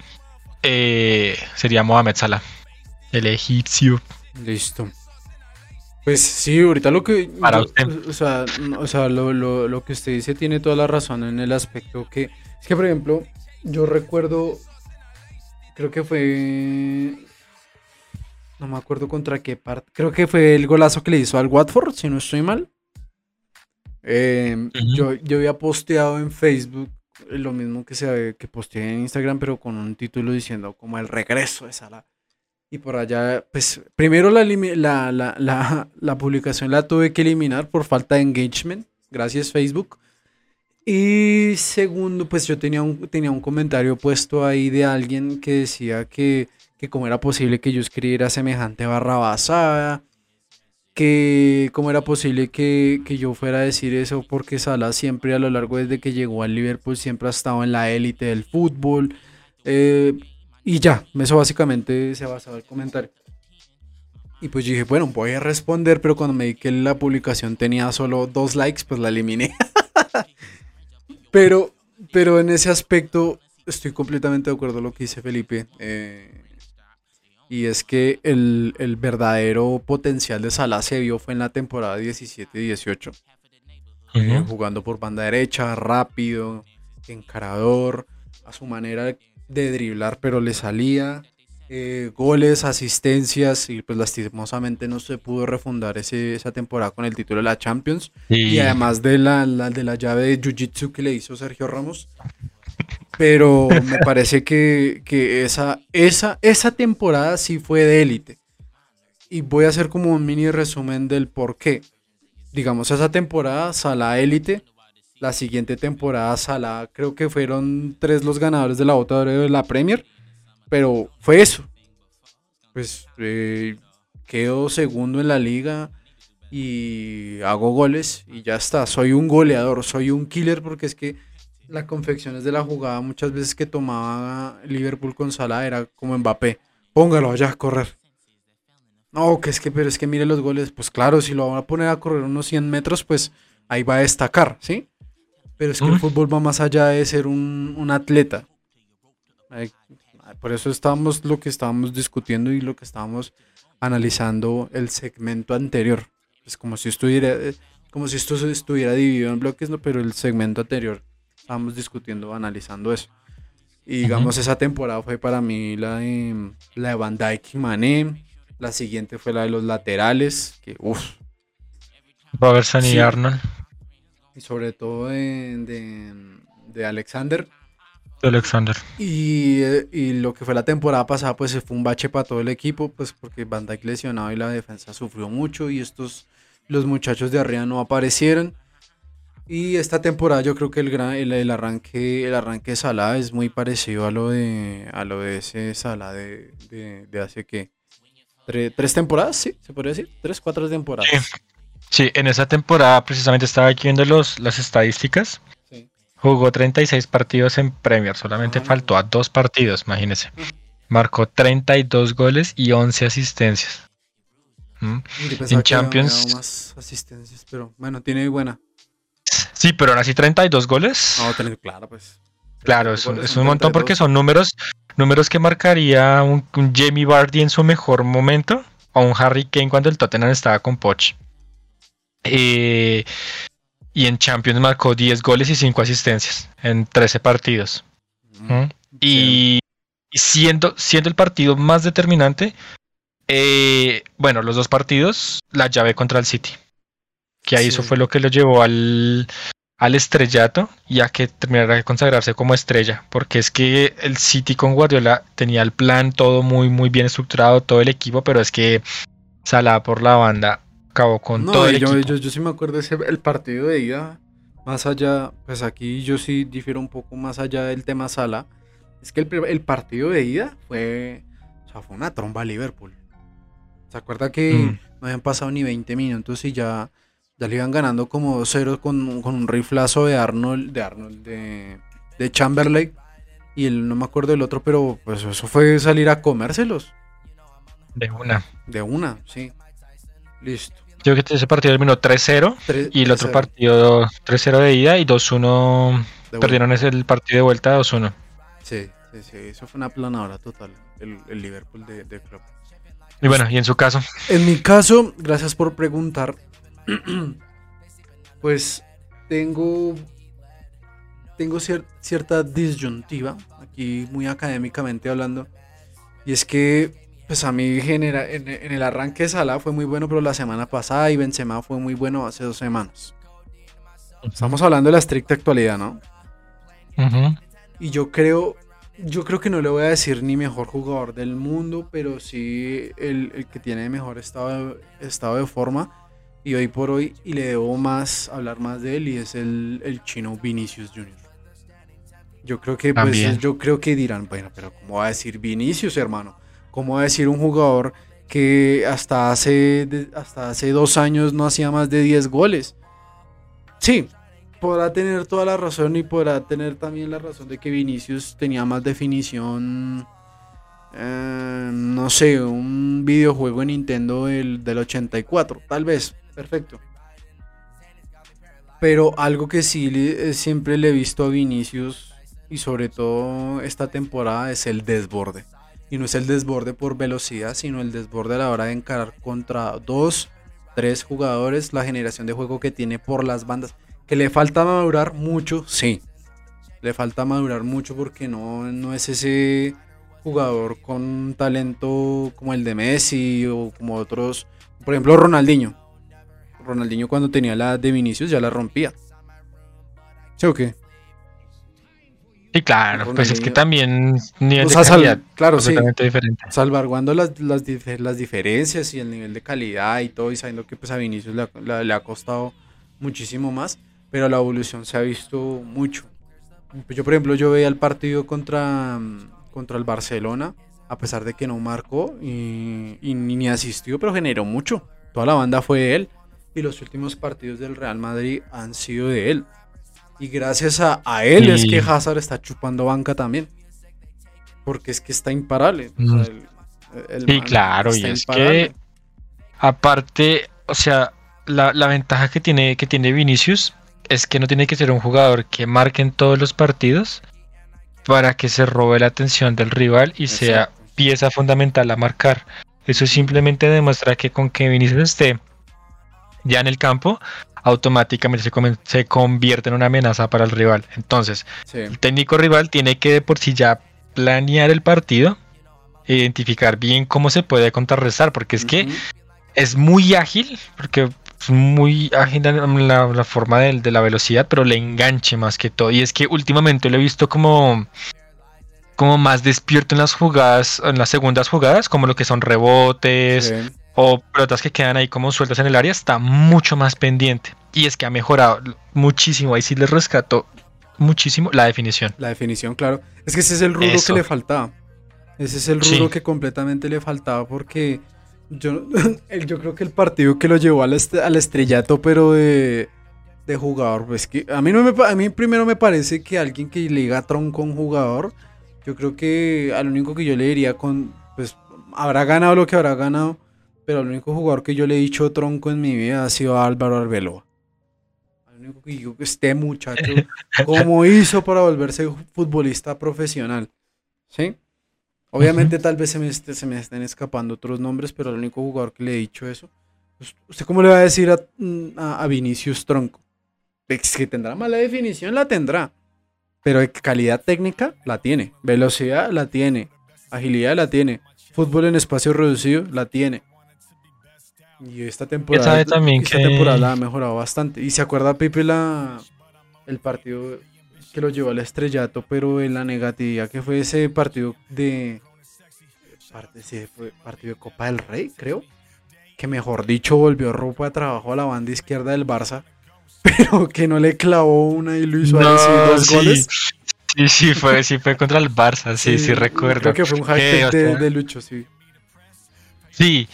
eh, sería Mohamed Salah, el egipcio. Listo. Pues sí, ahorita lo que. Para yo- usted. O sea, o sea lo, lo- lo que usted dice tiene toda la razón en el aspecto que. Es que, por ejemplo, yo recuerdo. Creo que fue. No me acuerdo contra qué parte. Creo que fue el golazo que le hizo al Watford, si no estoy mal. Eh, Ujú. yo, yo había posteado en Facebook lo mismo que, se, que posteé en Instagram, pero con un título diciendo como el regreso de Salah. Y por allá, pues primero la, la, la, la, publicación la tuve que eliminar por falta de engagement. Gracias Facebook. Y segundo, pues yo tenía un, tenía un comentario puesto ahí de alguien que decía que, que cómo era posible que yo escribiera semejante barra basada, que cómo era posible que, que yo fuera a decir eso porque Salah siempre a lo largo desde que llegó al Liverpool siempre ha estado en la élite del fútbol. eh, y ya, eso básicamente se basaba el comentario. Y pues dije, bueno, voy a responder, pero cuando me di que la publicación tenía solo dos likes, pues la eliminé. pero, pero en ese aspecto estoy completamente de acuerdo con lo que dice Felipe. eh, y es que el, el verdadero potencial de Salah se vio fue en la temporada 17-18. eh, jugando por banda derecha, rápido, encarador, a su manera de driblar, pero le salía. eh, goles, asistencias, y pues lastimosamente no se pudo refundar ese- esa temporada con el título de la Champions. Y, Y, además de la, la- de la llave de Jiu-Jitsu que le hizo Sergio Ramos. Pero me parece que, que esa, esa, esa temporada sí fue de élite. Y voy a hacer como un mini resumen del por qué. Digamos, esa temporada Salah élite. La siguiente temporada Salah, creo que fueron tres los ganadores de la bota de la Premier. Pero fue eso. Pues eh, quedo segundo en la liga y hago goles y ya está. Soy un goleador, soy un killer porque es que la confecciones de la jugada muchas veces que tomaba Liverpool con Salah era como Mbappé. Póngalo allá a correr. No, que es que, pero es que mire los goles. Pues claro, si lo van a poner a correr unos 100 metros, pues ahí va a destacar, ¿sí? Pero es que el fútbol va más allá de ser un, un atleta. Por eso estábamos lo que estábamos discutiendo y lo que estábamos analizando el segmento anterior. Es como si estuviera, eh, como si esto estuviera dividido en bloques, ¿no? pero el segmento anterior estábamos discutiendo, analizando eso. Y digamos, esa temporada fue para mí la de, la de Van Dijk y Mané. La siguiente fue la de los laterales, que uff, Robertson y Sí. Arnold. Y sobre todo de, de, de Alexander. Alexander. Y, eh, y lo que fue la temporada pasada, pues fue un bache para todo el equipo, pues porque Van Dijk lesionado y la defensa sufrió mucho y estos, los muchachos de arriba no aparecieron. Y esta temporada yo creo que el, gran, el, el arranque el arranque de Salah es muy parecido a lo de a lo de ese Salah de, de, de hace que tres, tres temporadas, sí, se podría decir, tres, cuatro temporadas. Sí. Sí, en esa temporada precisamente estaba aquí viendo los, las estadísticas. Sí. Jugó 36 partidos en Premier, solamente Ah. faltó a dos partidos, imagínese. Marcó 32 goles y 11 asistencias. ¿Mm? Había Champions- más asistencias, pero bueno, tiene buena. Sí, pero aún así 32 goles. No, tener claro, pues. Claro, es un, es montón 32. porque son números, números que marcaría un, un Jamie Vardy en su mejor momento o un Harry Kane cuando el Tottenham estaba con Poch. Eh, y en Champions marcó 10 goles y 5 asistencias en 13 partidos. ¿Mm? Y, y siendo, siendo el partido más determinante, eh, bueno, los dos partidos, la llave contra el City. Que ahí eso fue lo que lo llevó al, al estrellato y a que terminara de consagrarse como estrella. Porque es que el City con Guardiola tenía el plan todo muy, muy bien estructurado, todo el equipo, pero es que Salah por la banda acabó con No, todo el yo, equipo. yo, yo sí me acuerdo ese el partido de ida. Más allá, pues aquí yo sí difiero un poco más allá del tema Sala. Es que el, el partido de ida fue. O sea, fue una tromba a Liverpool. ¿Se acuerda que Mm. no habían pasado ni 20 minutos y ya, ya le iban ganando como 2-0 con, con un riflazo de Arnold, de Arnold, de, de Chamberlain? Y el, no me acuerdo del otro, pero pues eso fue salir a comérselos. De una. De una, sí. Listo. Yo creo que ese partido terminó 3-0 Tres- y el otro 3-0 partido 3-0 de ida y 2-1 de Perdieron ese el partido de vuelta 2-1. Sí, sí, sí, eso fue una planadora total, el, el Liverpool de, de Klopp. Y bueno, y en su caso. En mi caso, gracias por preguntar. pues tengo tengo cierta disyuntiva, aquí muy académicamente hablando, y es que pues a mí genera, en, el arranque de Salah fue muy bueno, pero la semana pasada y Benzema fue muy bueno hace dos semanas. Estamos hablando de la estricta actualidad, ¿no? Y yo creo, yo creo que no le voy a decir ni mejor jugador del mundo, pero sí el, que tiene mejor estado estado de forma y hoy por hoy, y le debo más hablar más de él, y es el, el chino Vinicius Jr. Yo creo que, pues, yo creo que dirán, bueno, pero ¿cómo va a decir Vinicius, hermano? ¿Cómo decir un jugador que hasta hace, hasta hace dos años no hacía más de 10 goles? Sí, podrá tener toda la razón y podrá tener también la razón de que Vinicius tenía más definición. Eh, no sé, un videojuego en Nintendo del, del 84, tal vez, perfecto. Pero algo que sí eh, siempre le he visto a Vinicius y sobre todo esta temporada es el desborde. Y no es el desborde por velocidad, sino el desborde a la hora de encarar contra dos, tres jugadores, la generación de juego que tiene por las bandas. Que le falta madurar mucho, sí. Le falta madurar mucho porque no, no es ese jugador con talento como el de Messi o como otros. Por ejemplo, Ronaldinho. Ronaldinho cuando tenía la de Vinicius ya la rompía. ¿Sí o qué? Sí, claro, pues es que también nivel de calidad claro, completamente diferente. Salvaguardando las, las, las, diferencias y el nivel de calidad y todo, y sabiendo que pues a Vinicius le, ha costado muchísimo más, pero la evolución se ha visto mucho. Yo, por ejemplo, yo veía el partido contra, contra el Barcelona, a pesar de que no marcó y, y ni asistió, pero generó mucho. Toda la banda fue de él y los últimos partidos del Real Madrid han sido de él. Y gracias a, él es que Hazard está chupando banca también. Porque es que está imparable. Mm. sí, claro, y es que aparte, o sea, la, ventaja que tiene, que tiene Vinicius es que no tiene que ser un jugador que marque en todos los partidos para que se robe la atención del rival y sea pieza fundamental a marcar. Eso simplemente demuestra que con que Vinicius esté ya en el campo, automáticamente se, convierte en una amenaza para el rival. Entonces, el técnico rival tiene que de por sí ya planear el partido, identificar bien cómo se puede contrarrestar, porque es que es muy ágil, porque es muy ágil la, la forma de, de, la velocidad, pero le enganche más que todo. Y es que últimamente lo he visto como como más despierto en las jugadas, en las segundas jugadas, como lo que son rebotes, o pelotas que quedan ahí como sueltas en el área, está mucho más pendiente. Y es que ha mejorado muchísimo. Ahí sí le rescató muchísimo la definición. La definición, claro. Es que ese es el rudo que le faltaba. Ese es el rudo que completamente le faltaba porque yo, yo creo que el partido que lo llevó al, al estrellato, pero de, de jugador, pues que a mí, no me, a mí primero me parece que alguien que le diga tronco a un jugador, yo creo que al único que yo le diría con, pues habrá ganado lo que habrá ganado, pero el único jugador que yo le he dicho tronco en mi vida ha sido Álvaro Arbeloa. El único que que este muchacho, ¿cómo hizo para volverse futbolista profesional? ¿Sí? Obviamente tal vez se me, se me estén escapando otros nombres, pero el único jugador que le he dicho eso. Pues, ¿Usted cómo le va a decir a, a, Vinicius Tronco? Es que tendrá mala definición, la tendrá. Pero calidad técnica la tiene. Velocidad la tiene. Agilidad la tiene. Fútbol en espacio reducido la tiene. Y esta temporada, también esta temporada ha mejorado bastante. Y se acuerda Pipe la, el partido que lo llevó al estrellato, pero en la negatividad que fue ese partido de partido de Copa del Rey, creo. Que mejor dicho volvió ropa de trabajo a la banda izquierda del Barça, pero que no le clavó una y lo hizo dos goles. Sí, sí fue, sí fue contra el Barça, sí, sí, recuerdo. Creo que fue un hack de, de Lucho, sí. Sí,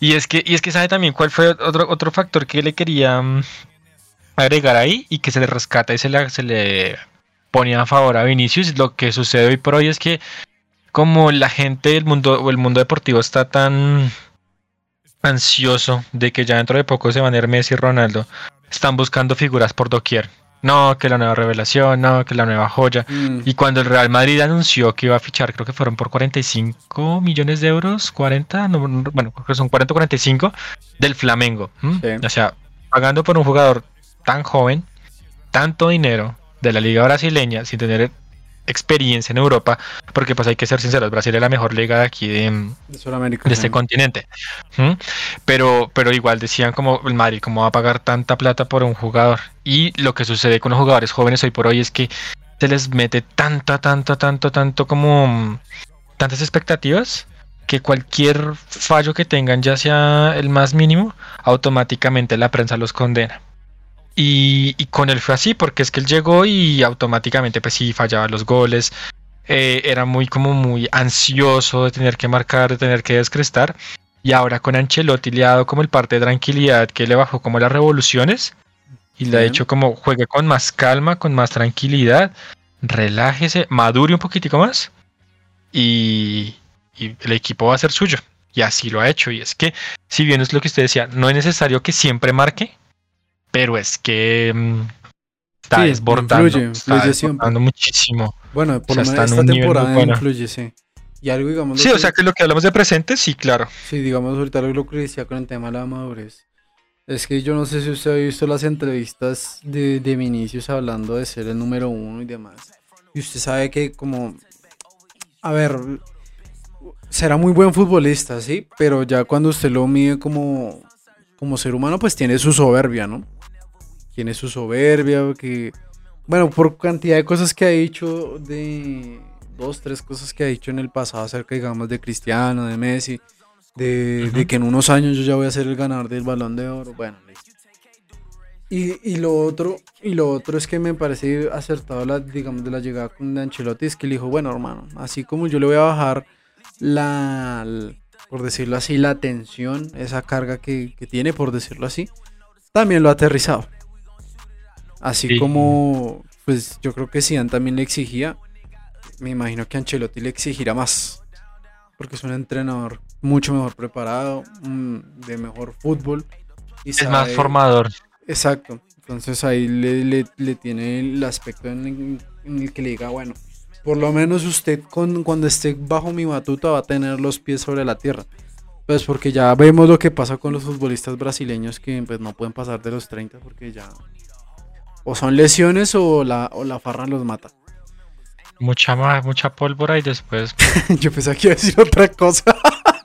y es que, y es que sabe también cuál fue otro, otro factor que le quería mm, agregar ahí y que se le rescata y se le, se le ponía a favor a Vinicius. Lo que sucede hoy por hoy es que como la gente del mundo o el mundo deportivo está tan ansioso de que ya dentro de poco se van a ir Messi y Ronaldo, están buscando figuras por doquier. No, que la nueva revelación, no, que la nueva joya. Mm, Y cuando el Real Madrid anunció que iba a fichar, creo que fueron por 45 millones de euros, 40, no, no, bueno, creo que son 40 o 45 del Flamengo. O sea, pagando por un jugador tan joven, tanto dinero de la liga brasileña sin tener experiencia en Europa, porque pues hay que ser sinceros, Brasil es la mejor liga de aquí de, de de este continente. ¿Mm? Pero, pero igual decían como el Madrid, ¿cómo va a pagar tanta plata por un jugador? Y lo que sucede con los jugadores jóvenes hoy por hoy es que se les mete tanta, tanto, tanto, tanto como mm, tantas expectativas que cualquier fallo que tengan, ya sea el más mínimo, automáticamente la prensa los condena. Y, y con él fue así, porque es que él llegó y automáticamente, pues sí, fallaba los goles, eh, era muy como muy ansioso de tener que marcar, de tener que descrestar. Y ahora con Ancelotti le ha dado como el parte de tranquilidad que le bajó como las revoluciones y le ha dicho como juegue con más calma, con más tranquilidad, relájese, madure un poquitico más y, y el equipo va a ser suyo. Y así lo ha hecho. Y es que, si bien es lo que usted decía, no es necesario que siempre marque, pero es que mm, está Sí, desbordando, influye, está influye siempre. desbordando muchísimo. Bueno, por O sea, lo menos en esta temporada influye, sí. Y algo, digamos, Sí, que- o sea que lo que hablamos de presente, sí, claro. Sí, digamos ahorita lo que decía con el tema de la madurez. Es que yo no sé si usted ha visto las entrevistas de, de Vinicius hablando de ser el número uno y demás. Y usted sabe que como... A ver, será muy buen futbolista, sí, pero ya cuando usted lo mide como, como ser humano, pues tiene su soberbia, ¿no? Tiene su soberbia, que... Bueno, por cantidad de cosas que ha dicho, de dos, tres cosas que ha dicho en el pasado acerca, digamos, de Cristiano, de Messi, de, de Ujú. que en unos años yo ya voy a ser el ganador del balón de oro. Bueno, listo. Y, y lo otro, y lo otro es que me parece acertado la, digamos, de la llegada con Ancelotti, es que le dijo, bueno, hermano, así como yo le voy a bajar la, por decirlo así, la tensión, esa carga que, que tiene, por decirlo así, también lo ha aterrizado. Así Sí. como, pues yo creo que Zidane también le exigía, me imagino que Ancelotti le exigirá más, porque es un entrenador mucho mejor preparado, mm, de mejor fútbol. Y Es más formador. Exacto. Entonces ahí le, le- le tiene el aspecto en, en el que le diga, bueno, por lo menos usted con, cuando esté bajo mi batuta va a tener los pies sobre la tierra. Pues porque ya vemos lo que pasa con los futbolistas brasileños que pues no pueden pasar de los 30 porque ya o son lesiones o la, o la farra los mata. Mucha más, mucha pólvora y después. Yo pensé que iba a decir otra cosa.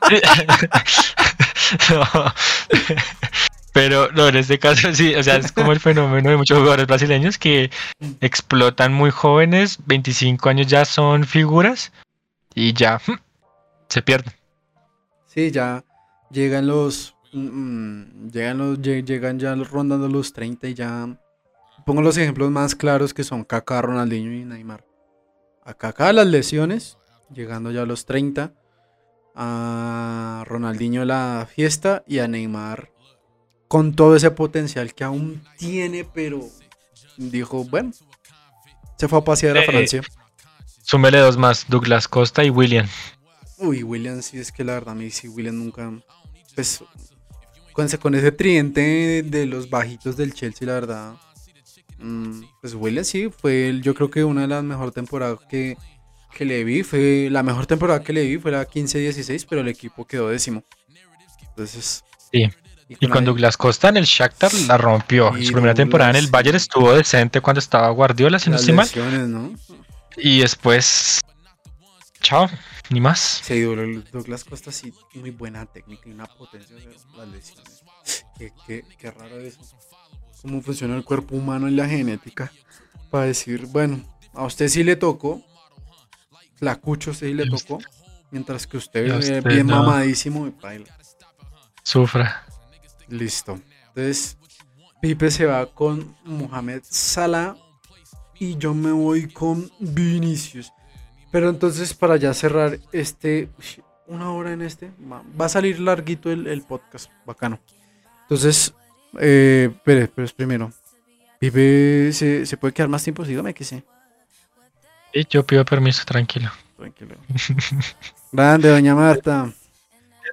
No. Pero no, en este caso sí, o sea, es como el fenómeno de muchos jugadores brasileños que explotan muy jóvenes, 25 años ya son figuras y ya mm, se pierden. Sí, ya llegan los. mm, llegan, los lle- llegan ya rondando los 30 y ya. Pongo los ejemplos más claros que son Kaká, Ronaldinho y Neymar. A Kaká las lesiones, llegando ya a los 30. A Ronaldinho la fiesta y a Neymar con todo ese potencial que aún tiene, pero dijo, bueno, se fue a pasear a Eh, eh. Francia. Súmele dos más, Douglas Costa y William. Uy, William, sí, es que la verdad, a mí sí, William nunca. Pues, con, ese- con ese tridente de, de los bajitos del Chelsea, la verdad. Mm, pues, William sí, fue, el- yo creo que una de las mejores temporadas que, que le vi. Fue la mejor temporada que le vi, fue la 15-16, pero el equipo quedó décimo. Entonces. Sí. Y con ahí- Douglas Costa en el Shakhtar la rompió. Y su primera temporada en el Bayern estuvo decente cuando estaba Guardiola, si no las estoy mal. lesiones, ¿no? Y después. Chao, ni más. Sí, Douglas Douglas Costa sí, muy buena técnica y una potencia de las lesiones. Qué, qué- qué raro eso. Cómo funciona el cuerpo humano y la genética. Para decir, bueno, a usted sí le tocó. La cucho a usted sí le tocó. Mientras que usted, usted bien no. mamadísimo y baila. Sufra. Listo. Entonces, Pipe se va con Mohamed Salah y yo me voy con Vinicius. Pero entonces, para ya cerrar este, una hora en este, va, va a salir larguito el, el podcast, bacano. Entonces, eh, espere, pero es primero. Pipe se, se puede quedar más tiempo, dígame que sí. Yo pido permiso, tranquilo. Tranquilo. Grande, doña Marta.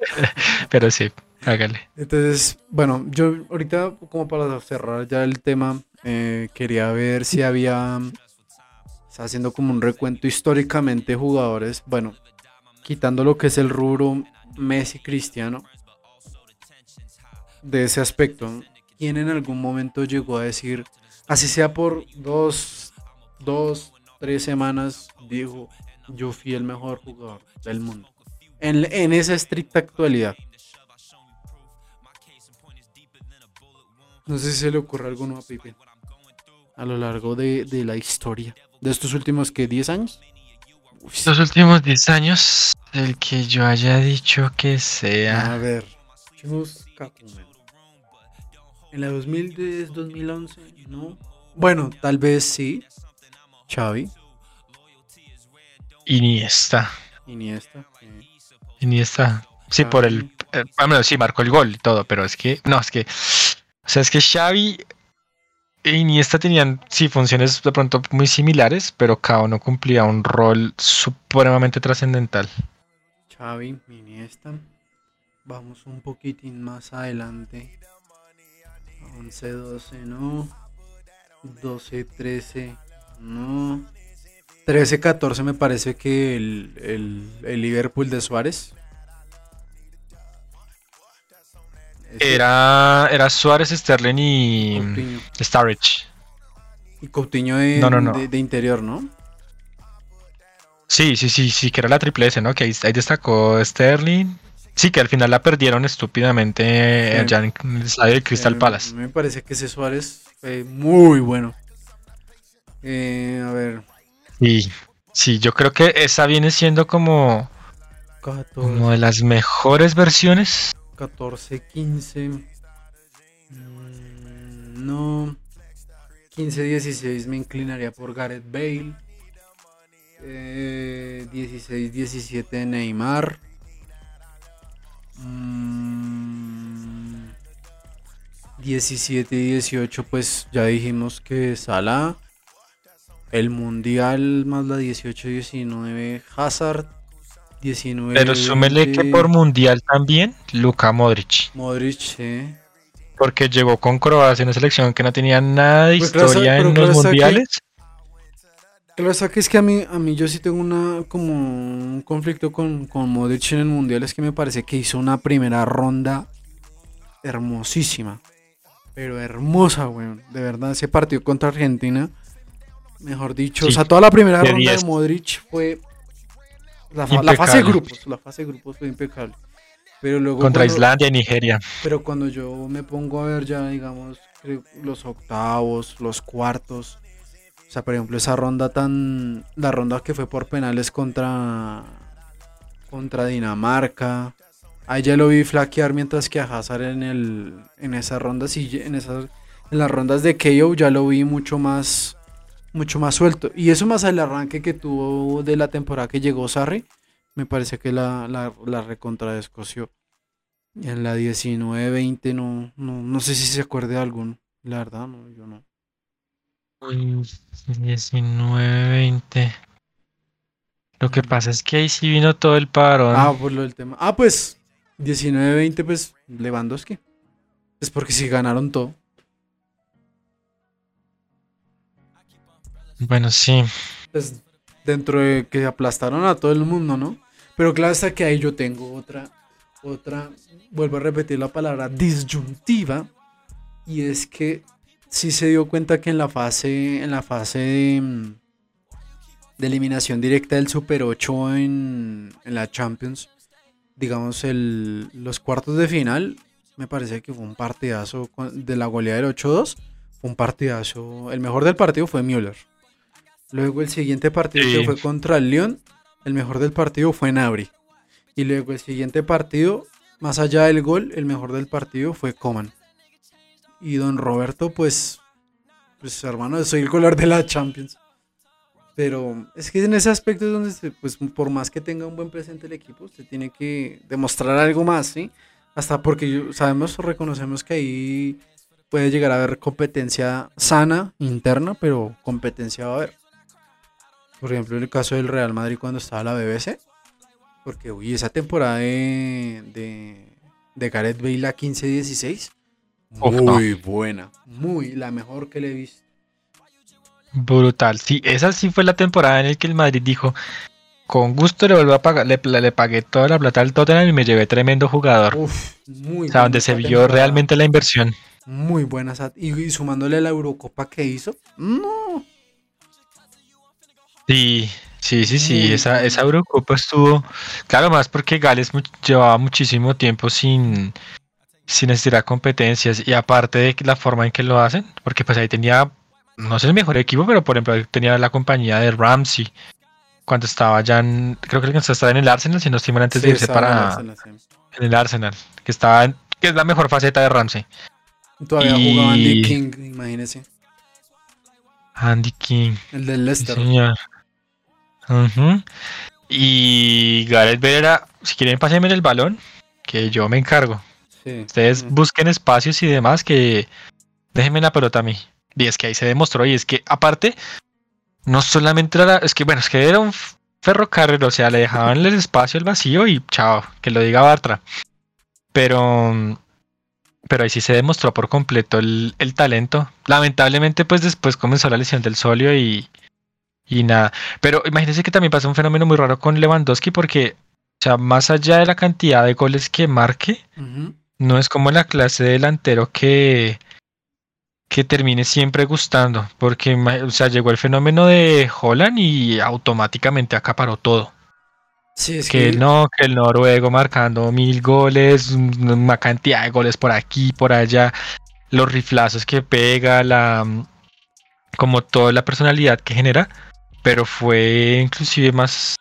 Pero sí, hágale. Entonces, bueno, yo ahorita como para cerrar ya el tema, Eh, quería ver si había. Está haciendo como un recuento históricamente jugadores. Bueno, quitando lo que es el rubro Messi Cristiano. De ese aspecto. ¿Quién en algún momento llegó a decir, así sea por dos, dos, tres semanas, dijo, yo fui el mejor jugador del mundo? En, en esa estricta actualidad. No sé si se le ocurre alguno a Pipe. A lo largo de, de la historia. De estos últimos que 10 años. Los últimos 10 años, el que yo haya dicho que A sea. ver. busca uno. En la 2010, 2011, no. Bueno, tal vez sí. Xavi, Iniesta. Iniesta. Iniesta. Sí, por el. eh, ah, bueno, sí, marcó el gol y todo, pero es que. No, es que. O sea, es que Xavi e Iniesta tenían, sí, funciones de pronto muy similares, pero cada uno cumplía un rol supremamente trascendental. Xavi, Iniesta. Vamos un poquitín más adelante. 11, 12, no. 12, 13, no. 13, 14 me parece que el, el- el Liverpool de Suárez. Era, era Suárez, Sterling y Coutinho. Y Coutinho de, No, no, no. de- de interior, ¿no? Sí, sí, sí, sí, que era la triple S, ¿no? Que ahí, ahí destacó Sterling. Sí, que al final la perdieron estúpidamente Sí. allá en el estadio de Crystal Eh, Palace. Me parece que ese Suárez fue muy bueno. Eh, a ver, Y sí, yo creo que esa viene siendo como, 14, como de las mejores versiones. 14 15. mm, no. 15, 16 me inclinaría por Gareth Bale. Eh, 16, 17 Neymar. Mm, 17 y 18 pues ya dijimos que Salah. El Mundial más la 18 y 19 Hazard. 19 Pero súmele que 20, por mundial también, Luka Modric. Modric, sí. Porque llegó con Croacia, una selección que no tenía nada de Pues historia en los mundiales. Está que es que a mí, a mí yo sí tengo una como un conflicto con, con Modric en el Mundial, es que me parece que hizo una primera ronda hermosísima. Pero hermosa, weón. De verdad, ese partido contra Argentina, mejor dicho, o sea, toda la primera de ronda 10. de Modric fue... La, fa- la fase de grupos, la fase de grupos fue impecable. Pero luego Contra cuando- Islandia y Nigeria. pero cuando yo me pongo a ver ya, digamos, los octavos, los cuartos, o sea, por ejemplo, esa ronda tan, la ronda que fue por penales contra, contra Dinamarca, ahí ya lo vi flaquear mientras que a Hazard en el, en esa ronda, sí, en esas, en las rondas de KO ya lo vi mucho más, mucho más suelto. Y eso más al arranque que tuvo de la temporada que llegó Sarri, me parece que la, la, la recontra. Y En la 19-20 no, no, no sé si se acuerde de alguno. La verdad, no, yo no. 19, 20. Lo que pasa es que ahí sí vino todo el parón. Ah, por lo del tema. Ah, pues 19-20, pues Lewandowski. Es porque si ganaron todo. Bueno, sí. Pues dentro de que aplastaron a todo el mundo, ¿no? Pero claro está que ahí yo tengo otra, otra, vuelvo a repetir la palabra disyuntiva. Y es que sí se dio cuenta que en la fase, en la fase de, mm, de eliminación directa del Super 8 en, en la Champions, digamos el, los cuartos de final, me parece que fue un partidazo de la goleada del 8-2. Fue un partidazo. El mejor del partido fue Müller. Luego el siguiente partido que fue contra el León, el mejor del partido fue Nabri. Y luego el siguiente partido, más allá del gol, el mejor del partido fue Coman. Y don Roberto, pues, pues hermano, soy el color de la Champions. Pero es que en ese aspecto es donde, se- pues, por más que tenga un buen presente el equipo, usted tiene que demostrar algo más, ¿sí? Hasta porque sabemos, reconocemos que ahí puede llegar a haber competencia sana, interna, pero competencia va a haber. Por ejemplo, en el caso del Real Madrid cuando estaba la BBC, porque uy, esa temporada de, de, de Gareth Bale a 15-16, muy buena. Muy la mejor que le he visto. Brutal. Sí, esa sí fue la temporada en la que el Madrid dijo, con gusto le vuelvo a pagar, le, le pagué toda la plata al Tottenham y me llevé tremendo jugador. Uf, muy o sea, donde se vio realmente la inversión. Muy buena. Y, y sumándole la Eurocopa que hizo. No. Sí, sí, sí, sí. Esa, esa Eurocopa estuvo. Claro, más porque Gales llevaba muchísimo tiempo sin, sin estirar competencias. Y aparte de la forma en que lo hacen, porque pues ahí tenía, no sé el mejor equipo, pero por ejemplo tenía la compañía de Ramsey. Cuando estaba ya en, creo que estaba en el Arsenal, si no estoy mal antes de irse para en el Arsenal, que estaba en, que es la mejor faceta de Ramsey. Todavía jugaba Andy King, imagínese. Andy King. El del Leicester. señor. Y Gareth Bale si quieren pásenme el balón, que yo me encargo. Ustedes busquen espacios y demás, que déjenme la pelota a mí. Y es que ahí se demostró, y es que aparte, no solamente era, es que bueno, es que era un ferrocarril, o sea, le dejaban el espacio, el vacío y chao, que lo diga Bartra. Pero pero ahí sí se demostró por completo el, talento. Lamentablemente, pues después comenzó la lesión del solio y, y nada. Pero imagínense que también pasa un fenómeno muy raro con Lewandowski porque, o sea, más allá de la cantidad de goles que marque, no es como la clase de delantero que, que termine siempre gustando. Porque, o sea, llegó el fenómeno de Holland y automáticamente acaparó todo que, no, que el noruego marcando mil goles, una cantidad de goles por aquí, por allá, los riflazos que pega, la como toda la personalidad que genera, pero fue inclusive más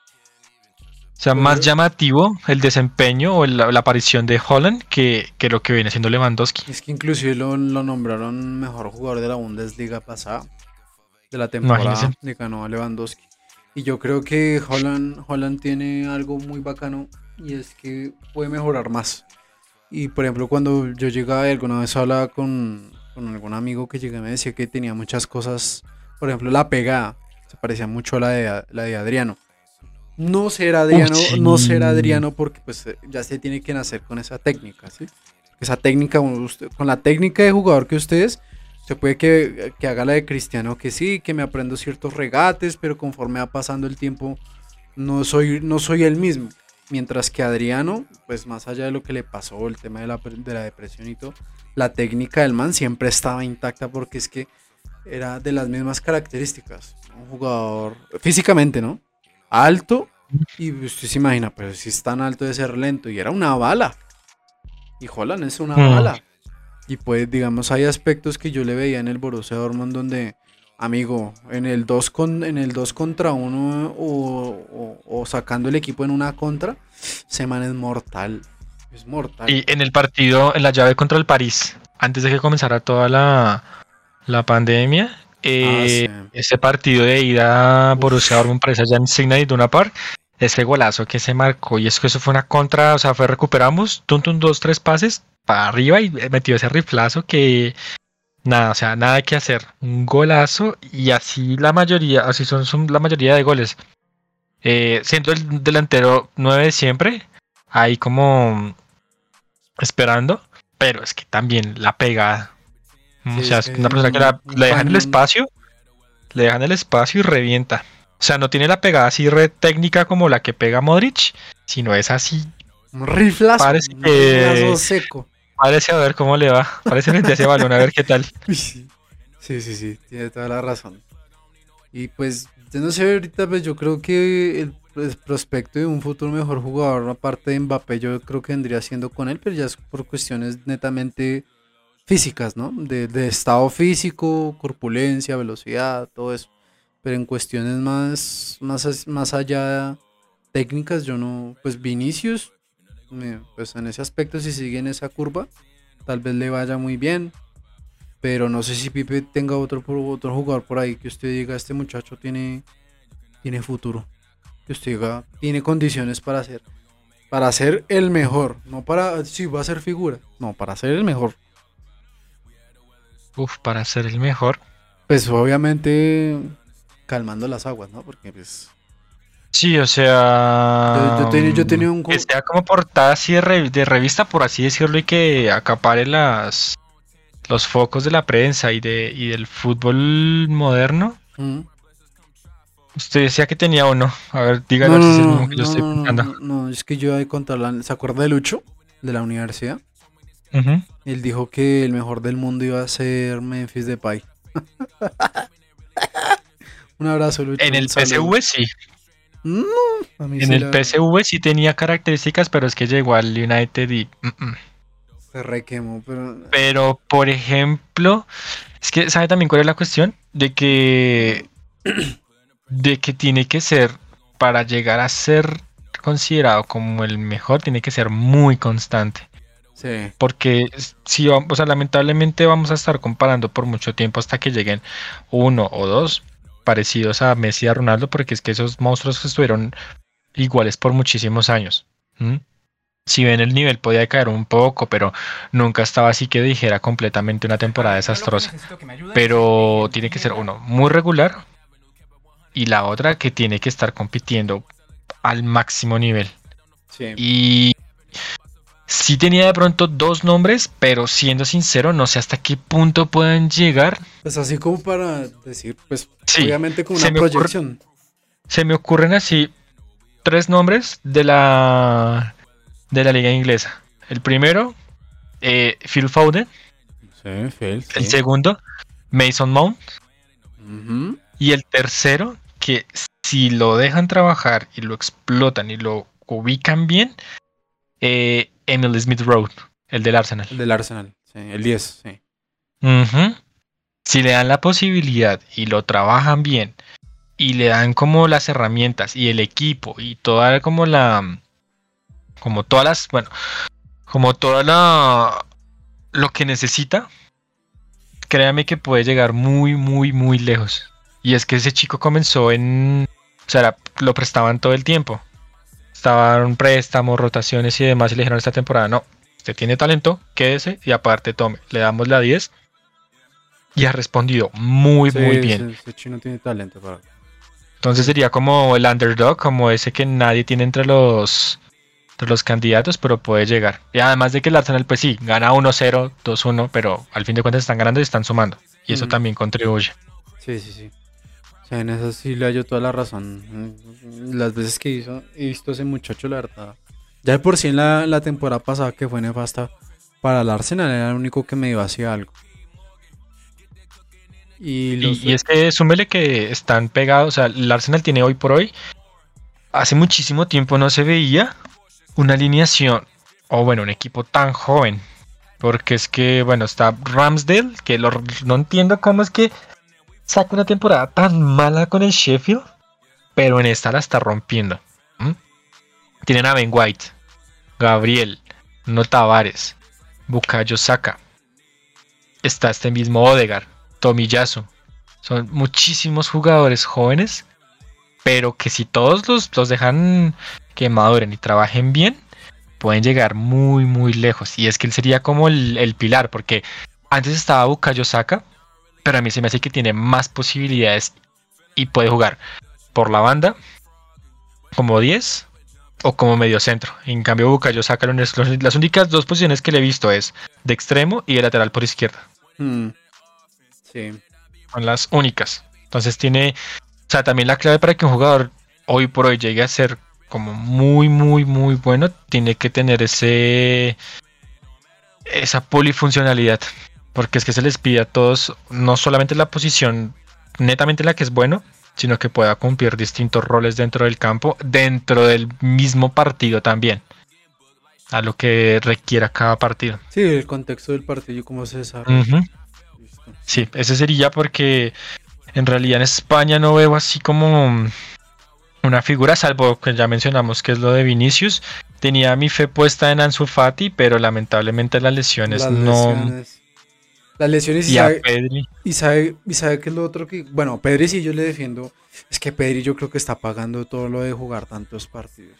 sea, más llamativo el desempeño o la, aparición de Holland que, lo que viene siendo Lewandowski. Es que inclusive lo, nombraron mejor jugador de la Bundesliga pasada, de la temporada que ganó a Lewandowski. Y yo creo que Holland, Holland tiene algo muy bacano y es que puede mejorar más. Y por ejemplo, cuando yo llegaba alguna vez hablaba con, con algún amigo que llegué me decía que tenía muchas cosas, por ejemplo, la pegada se parecía mucho a la de, la de Adriano. No ser Adriano, no ser Adriano porque pues ya se tiene que nacer con esa técnica, ¿sí? Esa técnica, con la técnica de jugador que ustedes se puede que, haga la de Cristiano, que sí, que me aprendo ciertos regates, pero conforme va pasando el tiempo, no soy, no soy el mismo. Mientras que Adriano, pues más allá de lo que le pasó, el tema de la, de la depresión y todo, la técnica del man siempre estaba intacta porque es que era de las mismas características. Un jugador físicamente, ¿no? Alto y usted se imagina, pero si es tan alto de ser lento y era una bala. Y Holland es una mm. bala. Y pues, digamos, hay aspectos que yo le veía en el Borussia Dortmund donde, amigo, en el 2 con, en el 2 contra 1 o, sacando el equipo en una contra, Seman es mortal. Es mortal. Y en el partido, en la llave contra el París, antes de que comenzara toda la, la pandemia, eh, ah, ese partido de ida Borussia Dortmund parece allá en Signa y Duna Park, ese golazo que se marcó, y es que eso fue una contra, o sea, fue recuperamos, tum, dos, tres pases, para arriba y metió ese riflazo que nada, o sea, nada que hacer. Un golazo y así la mayoría, así son, son la mayoría de goles. Eh, siendo el delantero 9 siempre, ahí como esperando, pero es que también la pegada. o sea, es una persona que le dejan el espacio, le dejan el espacio y revienta. O sea, no tiene la pegada así re técnica como la que pega Modric, sino es así. Un riflazo, parece que, seco. Parece a ver cómo le va. Parece frente a ese balón, a ver qué tal. Sí. sí, sí, tiene toda la razón. Y pues, yo no sé, ahorita pues yo creo que el, prospecto de un futuro mejor jugador, aparte de Mbappé, yo creo que vendría siendo con él, pero ya es por cuestiones netamente físicas, ¿no? De, de estado físico, corpulencia, velocidad, todo eso. Pero en cuestiones más, más, más allá técnicas, yo no, pues Vinicius pues en ese aspecto, si sigue en esa curva, tal vez le vaya muy bien. Pero no sé si Pipe tenga otro, otro jugador por ahí que usted diga, este muchacho tiene, tiene futuro. Que usted diga, tiene condiciones para ser. Para ser el mejor. No para, si va a ser figura. No, para ser el mejor. Uf, para ser el mejor. Pues obviamente calmando las aguas, ¿no? Porque pues Sí, o sea. Yo, tenía, un. Que sea como portada así de, revista, por así decirlo, y que acapare las. los focos de la prensa y, de, y del fútbol moderno, Mm. usted decía que tenía uno. A ver, dígalo No, si es el mismo que yo no, estoy pensando. no, no, es que yo a contarla. ¿Se acuerda de Lucho? De la universidad. Ujú. Él dijo que el mejor del mundo iba a ser Memphis Depay. Un abrazo, Lucho. En el. PSV sí. No, a mí En sí el la- PSV sí tenía características, pero es que llegó al United y... mm, mm. Se requemó, pero. Pero, por ejemplo, es que, ¿sabe también cuál es la cuestión? De que, de que tiene que ser, para llegar a ser considerado como el mejor, tiene que ser muy constante. Sí. Porque si vamos, o sea, lamentablemente vamos a estar comparando por mucho tiempo hasta que lleguen uno o dos parecidos a Messi y a Ronaldo, porque es que esos monstruos estuvieron iguales por muchísimos años. Si ven el nivel podía caer un poco, pero nunca estaba así que dijera completamente una temporada desastrosa. Pero tiene que ser uno muy regular y la otra que tiene que estar compitiendo al máximo nivel. Sí. Y sí tenía de pronto dos nombres, pero siendo sincero, no sé hasta qué punto pueden llegar. Pues así como para decir, pues Sí, obviamente con se una ocurre- proyección. Se me ocurren así tres nombres de la de la liga inglesa. El primero, eh, Phil Foden. Sí, Phil. El segundo, Mason Mount. Y el tercero, que si lo dejan trabajar y lo explotan y lo ubican bien, eh, Emil Smith Road, el del Arsenal. El del Arsenal. Sí, el 10, sí. Si le dan la posibilidad y lo trabajan bien y le dan como las herramientas y el equipo y toda como la como todas las bueno como toda la lo que necesita créame que puede llegar muy muy muy lejos y es que ese chico comenzó en o sea lo prestaban todo el tiempo estaban préstamos rotaciones y demás y le dijeron esta temporada no usted tiene talento quédese y aparte tome le damos la 10 y ha respondido muy, Sí, muy bien. Ese, ese chino tiene talento para. Entonces sería como el underdog, como ese que nadie tiene entre los, entre los candidatos, pero puede llegar. Y además de que el Arsenal, pues sí, gana 1-0, 2-1, pero al fin de cuentas están ganando y están sumando. Y eso Ujú. también contribuye. Sí, sí, sí. En eso sí le hallo toda la razón. Las veces que hizo, he visto a ese muchacho, la verdad. Ya de por sí en la, la temporada pasada que fue nefasta para el Arsenal, era el único que medio hacía algo. Y, Y, los, y es que súmele que están pegados, o sea, el Arsenal tiene hoy por hoy, hace muchísimo tiempo no se veía una alineación, o bueno, un equipo tan joven. Porque es que, bueno, está Ramsdale, que lo- no entiendo cómo es que saca una temporada tan mala con el Sheffield, pero en esta la está rompiendo. Tienen a Ben White, Gabriel, No Tavares, Bukayo Saka. Está este mismo Odegar, Tomiyasu. Son muchísimos jugadores jóvenes, pero que si todos los, los dejan que maduren y trabajen bien, pueden llegar muy, muy lejos. Y es que él sería como el, el pilar, porque antes estaba Bukayo Saka, pero a mí se me hace que tiene más posibilidades y puede jugar por la banda como 10 o como medio centro. En cambio, lo- los- las únicas dos posiciones que le he visto es de extremo y de lateral por izquierda. Mm. Sí. Son las únicas. Entonces tiene, o sea, también la clave para que un jugador hoy por hoy llegue a ser como muy, muy, muy bueno, tiene que tener ese, esa polifuncionalidad. Porque es que se les pide a todos, no solamente la posición netamente la que es bueno, sino que pueda cumplir distintos roles dentro del campo, dentro del mismo partido también. A lo que requiera cada partido. Sí, el contexto del partido y cómo se desarrolla. Sí, ese sería porque en realidad en España no veo así como una figura, salvo que ya mencionamos que es lo de Vinicius. Tenía mi fe puesta en Ansu Fati, pero lamentablemente las lesiones Las no. Las lesiones y Y a sabe, Pedri. y sabe, y sabe que es lo otro que. Bueno, Pedri sí yo le defiendo. Es que Pedri yo creo que está pagando todo lo de jugar tantos partidos.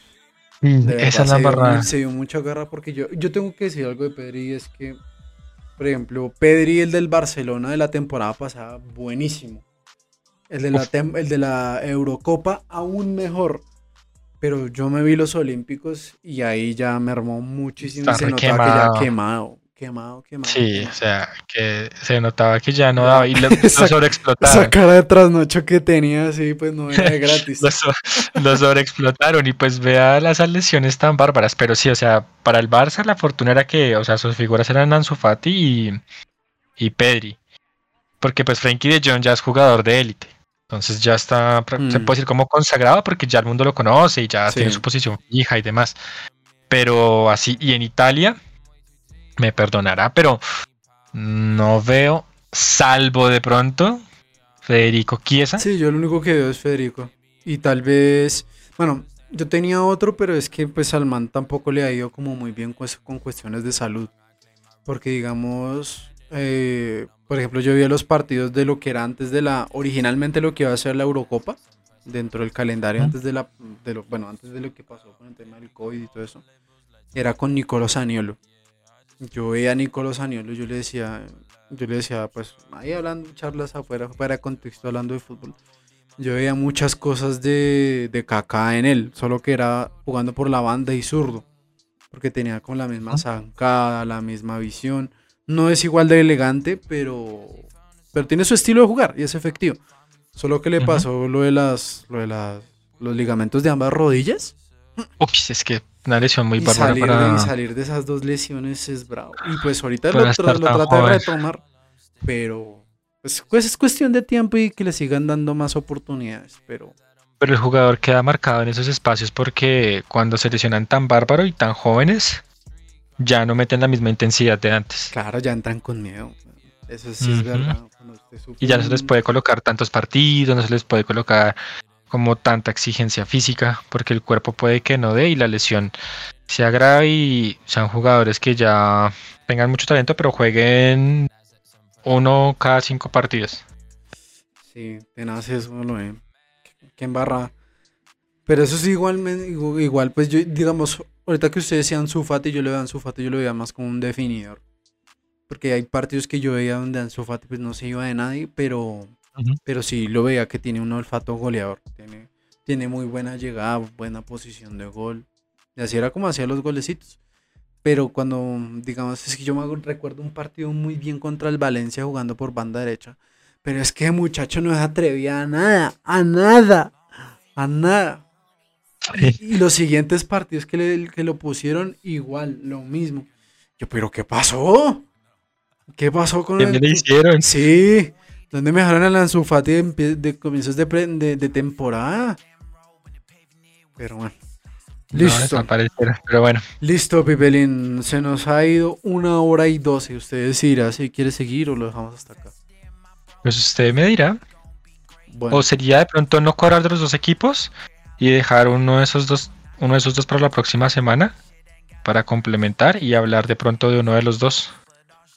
Verdad, Esa es la mu- Se dio mucha garra porque yo, yo tengo que decir algo de Pedri y es que, por ejemplo, Pedri, el del Barcelona de la temporada pasada, buenísimo. El de la, el de la Eurocopa, aún mejor. Pero yo me vi los Olímpicos y ahí ya me armó muchísimo. Está se notaba que ya quemado, quemado, quemado. Sí, quemado. o sea, que se notaba que ya no daba y lo, lo sobreexplotaron. Esa cara de trasnocho que tenía, sí, pues no era gratis. Lo, so- lo sobreexplotaron y pues vea las lesiones tan bárbaras. Pero sí, o sea, para el Barça la fortuna era que, o sea, sus figuras eran Ansu Fati y, y Pedri. Porque pues Frenkie de Jong ya es jugador de élite. Entonces ya está, se Mm. puede decir como consagrado porque ya el mundo lo conoce y ya Sí. tiene su posición fija y demás. Pero así, y en Italia, me perdonará, pero no veo, salvo de pronto, Federico Chiesa. Sí, yo lo único que veo es Federico. Y tal vez, bueno, yo tenía otro, pero es que pues al man tampoco le ha ido como muy bien con, con cuestiones de salud. Porque digamos, eh, por ejemplo, yo vi los partidos de lo que era antes de la, originalmente lo que iba a ser la Eurocopa, dentro del calendario, antes de la, de lo, bueno, antes de lo que pasó con el tema del COVID y todo eso, era con Nicolo Saniolo. Yo veía a Nicolo Saniolo, yo le decía, yo le decía, pues, ahí hablando, charlas afuera, fuera contexto, hablando de fútbol. Yo veía muchas cosas de, de Kaká en él, solo que era jugando por la banda y zurdo. Porque tenía con la misma zancada, la misma visión. No es igual de elegante, pero, pero tiene su estilo de jugar y es efectivo. Solo que le pasó lo de las, lo de las, los ligamentos de ambas rodillas. Ups, es que una lesión muy bárbara salir, para... y salir de esas dos lesiones es bravo. Y pues ahorita lo, tra- lo trata de retomar. Pero pues, pues es cuestión de tiempo y que le sigan dando más oportunidades. Pero Pero el jugador queda marcado en esos espacios porque cuando se lesionan tan bárbaro y tan jóvenes, ya no meten la misma intensidad de antes. claro, ya entran con miedo. Eso sí es verdad. Y ya no se les puede colocar tantos partidos, no se les puede colocar como tanta exigencia física, porque el cuerpo puede que no dé y la lesión se agrave y sean jugadores que ya tengan mucho talento, pero jueguen uno cada cinco partidos. Sí, tenaz eso lo ve. Que embarra. Pero eso sí, igual, igual, pues yo, digamos, ahorita que ustedes decían Ansu Fati, yo le veo a Ansu Fati, yo lo veía más como un definidor. Porque hay partidos que yo veía donde Ansu Fati pues no se iba de nadie, pero, Pero sí lo veía que tiene un olfato goleador. Tiene, tiene muy buena llegada, buena posición de gol. Y así era como hacía los golecitos. Pero cuando, digamos, es que yo me recuerdo un partido muy bien contra el Valencia jugando por banda derecha. Pero es que el muchacho no se atrevía a nada, a nada, a nada. Y, los siguientes partidos que, le, que lo pusieron, igual, lo mismo. Yo, pero ¿qué pasó? ¿Qué pasó con ¿Qué el- le hicieron? Sí, ¿dónde me dejaron al Ansu Fati de, comienzos de, pre- de, de temporada? Pero bueno. No, Listo. desaparecieron, pero bueno. Listo, Pipelín. Se nos ha ido una hora y doce. Ustedes dirán si quiere seguir o lo dejamos hasta acá. Pues usted me dirá. Bueno, O sería de pronto no cuadrar de los dos equipos y dejar uno de esos dos, uno de esos dos para la próxima semana para complementar y hablar de pronto de uno de los dos.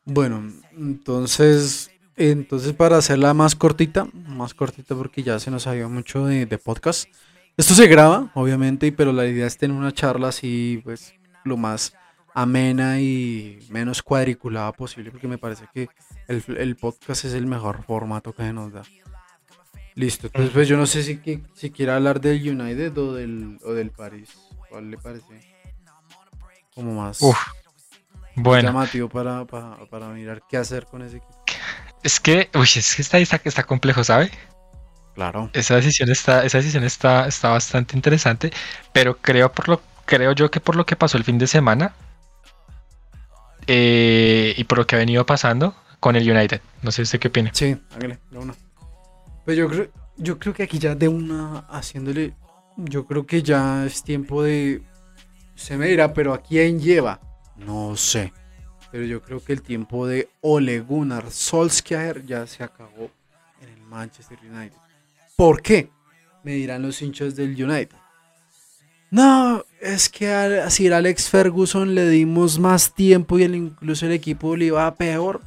bueno, entonces, entonces para hacerla más cortita, más cortita porque ya se nos ha ido mucho de, de podcast. Esto se graba, obviamente, pero la idea es tener una charla así, pues, lo más amena y menos cuadriculada posible, porque me parece que el, el podcast es el mejor formato que se nos da. Listo, entonces pues yo no sé si, si quiere hablar del United o del, o del París. ¿Cuál le parece? Como más Uf. Bueno, llamativo para, para, para mirar qué hacer con ese equipo. Es que, uy, es que está, está, está complejo, ¿sabe? Claro. Esa decisión está, esa decisión está, está bastante interesante, pero creo por lo, creo yo que por lo que pasó el fin de semana eh, y por lo que ha venido pasando con el United. No sé usted qué opina. Sí, hágale, de una. Pues yo creo, yo creo que aquí ya de una haciéndole, yo creo que ya es tiempo de, se me dirá, pero ¿a quién lleva? No sé. Pero yo creo que el tiempo de Ole Gunnar Solskjaer ya se acabó en el Manchester United. ¿Por qué? Me dirán los hinchas del United. No, es que a Alex Ferguson le dimos más tiempo y el, incluso el equipo le iba peor.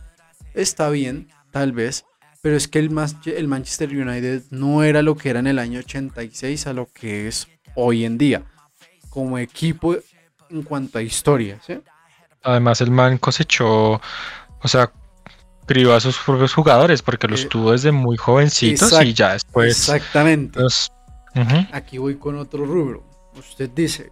Está bien, tal vez. Pero es que el, el Manchester United no era lo que era en el año 86 a lo que es hoy en día. Como equipo en cuanto a historia, ¿sí? Además, el man cosechó, o sea, crió a sus propios jugadores porque los Eh, tuvo desde muy jovencitos exact- y ya después. Exactamente. los-. Aquí voy con otro rubro. Usted dice,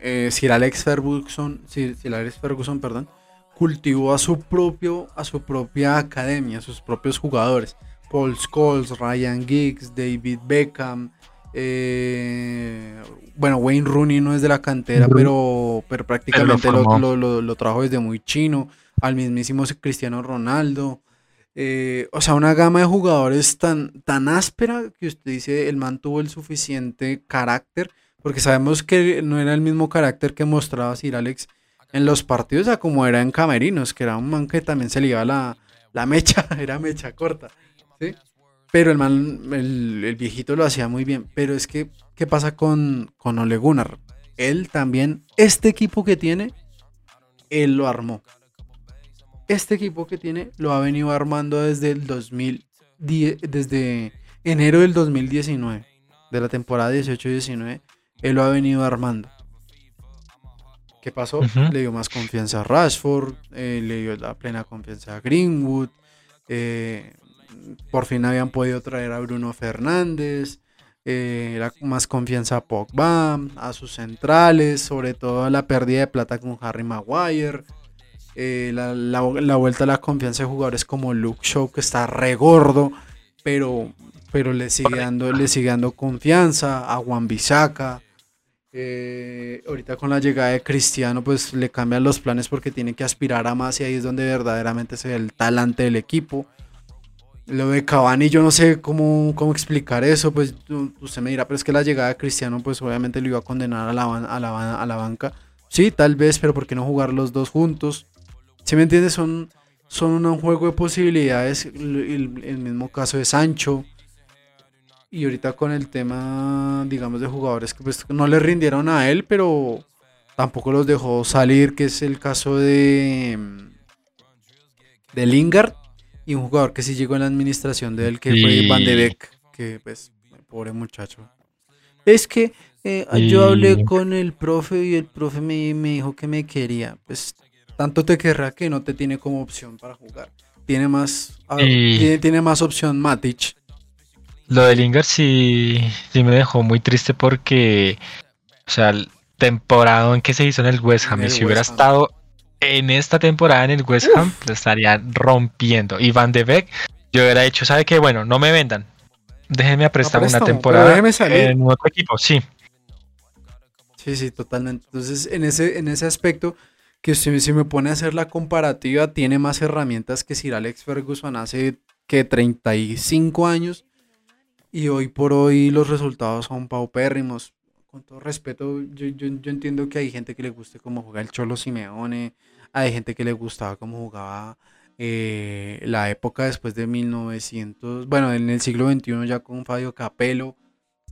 eh, Sir Alex Ferguson, Sir, Sir Alex Ferguson, perdón, cultivó a su propio, a su propia academia, a sus propios jugadores. Paul Scholes, Ryan Giggs, David Beckham, eh, bueno, Wayne Rooney no es de la cantera, pero, pero prácticamente lo, lo, trajo desde muy chino, al mismísimo Cristiano Ronaldo. Eh, o sea, una gama de jugadores tan, tan áspera que usted dice, el man tuvo el suficiente carácter, porque sabemos que no era el mismo carácter que mostraba Sir Alex en los partidos, o como era en Camerinos, que era un man que también se le iba la, la mecha, era mecha corta. ¿sí? Pero el man, el, viejito lo hacía muy bien. Pero es que, ¿qué pasa con, con Ole Gunnar? Él también, este equipo que tiene, él lo armó. Este equipo que tiene lo ha venido armando desde el 2010, desde enero del 2019, de la temporada 18-19, él lo ha venido armando. ¿Qué pasó? Le dio más confianza a Rashford, eh, le dio la plena confianza a Greenwood, eh, por fin habían podido traer a Bruno Fernández, eh, más confianza a Pogba, a sus centrales, sobre todo la pérdida de plata con Harry Maguire, eh, la, vuelta a la confianza de jugadores como Luke Shaw, que está regordo, pero, pero le, sigue dando, le sigue dando confianza, a Juan Bisaca. Eh, ahorita con la llegada de Cristiano, pues le cambian los planes porque tiene que aspirar a más y ahí es donde verdaderamente se ve el talante del equipo. Lo de Cavani, yo no sé cómo, cómo explicar eso, pues usted me dirá, pero es que la llegada de Cristiano, pues obviamente lo iba a condenar a la, a la, a la banca. Sí, tal vez, pero ¿por qué no jugar los dos juntos? Si me entiendes, son, son un juego de posibilidades. El, mismo caso de Sancho. Y ahorita con el tema, digamos, de jugadores que pues no le rindieron a él, pero tampoco los dejó salir, que es el caso de, de Lingard y un jugador que sí llegó en la administración de él, que fue Van de Beek, que pues, pobre muchacho. Es que eh, yo hablé con el profe y el profe me, me, dijo que me quería. Pues tanto te querrá que no te tiene como opción para jugar. Tiene más, tiene, más opción Matic. Lo de Lingard sí, sí me dejó muy triste porque, o sea, el temporada en que se hizo en el West Ham, y si hubiera estado en esta temporada en el West Ham lo estarían rompiendo. Y Van de Beek, yo hubiera dicho, ¿sabe qué? Bueno, no me vendan. Déjenme prestar una temporada en otro equipo, sí. Sí, sí, totalmente. Entonces, en ese, en ese aspecto, que usted si me pone a hacer la comparativa, tiene más herramientas que Sir Alex Ferguson hace que 35 años. Y hoy por hoy los resultados son paupérrimos con todo respeto, yo, yo, entiendo que hay gente que le guste cómo juega el Cholo Simeone, hay gente que le gustaba cómo jugaba eh, la época después de 1900, bueno, en el siglo XXI ya con Fabio Capello,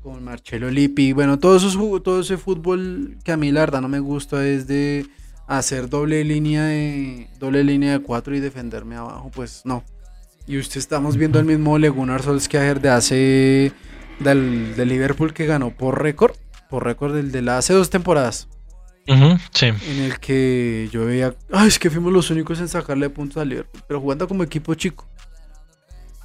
con Marcelo Lippi, bueno, todo, eso, todo ese fútbol que a mí la verdad no me gusta es de hacer doble línea de doble línea de cuatro y defenderme abajo, pues no. Y usted estamos viendo el mismo Legunar Solskjaer de hace del, del Liverpool que ganó por récord por récord del de hace dos temporadas. En el que yo veía, ay, es que fuimos los únicos en sacarle puntos al Liverpool, pero jugando como equipo chico.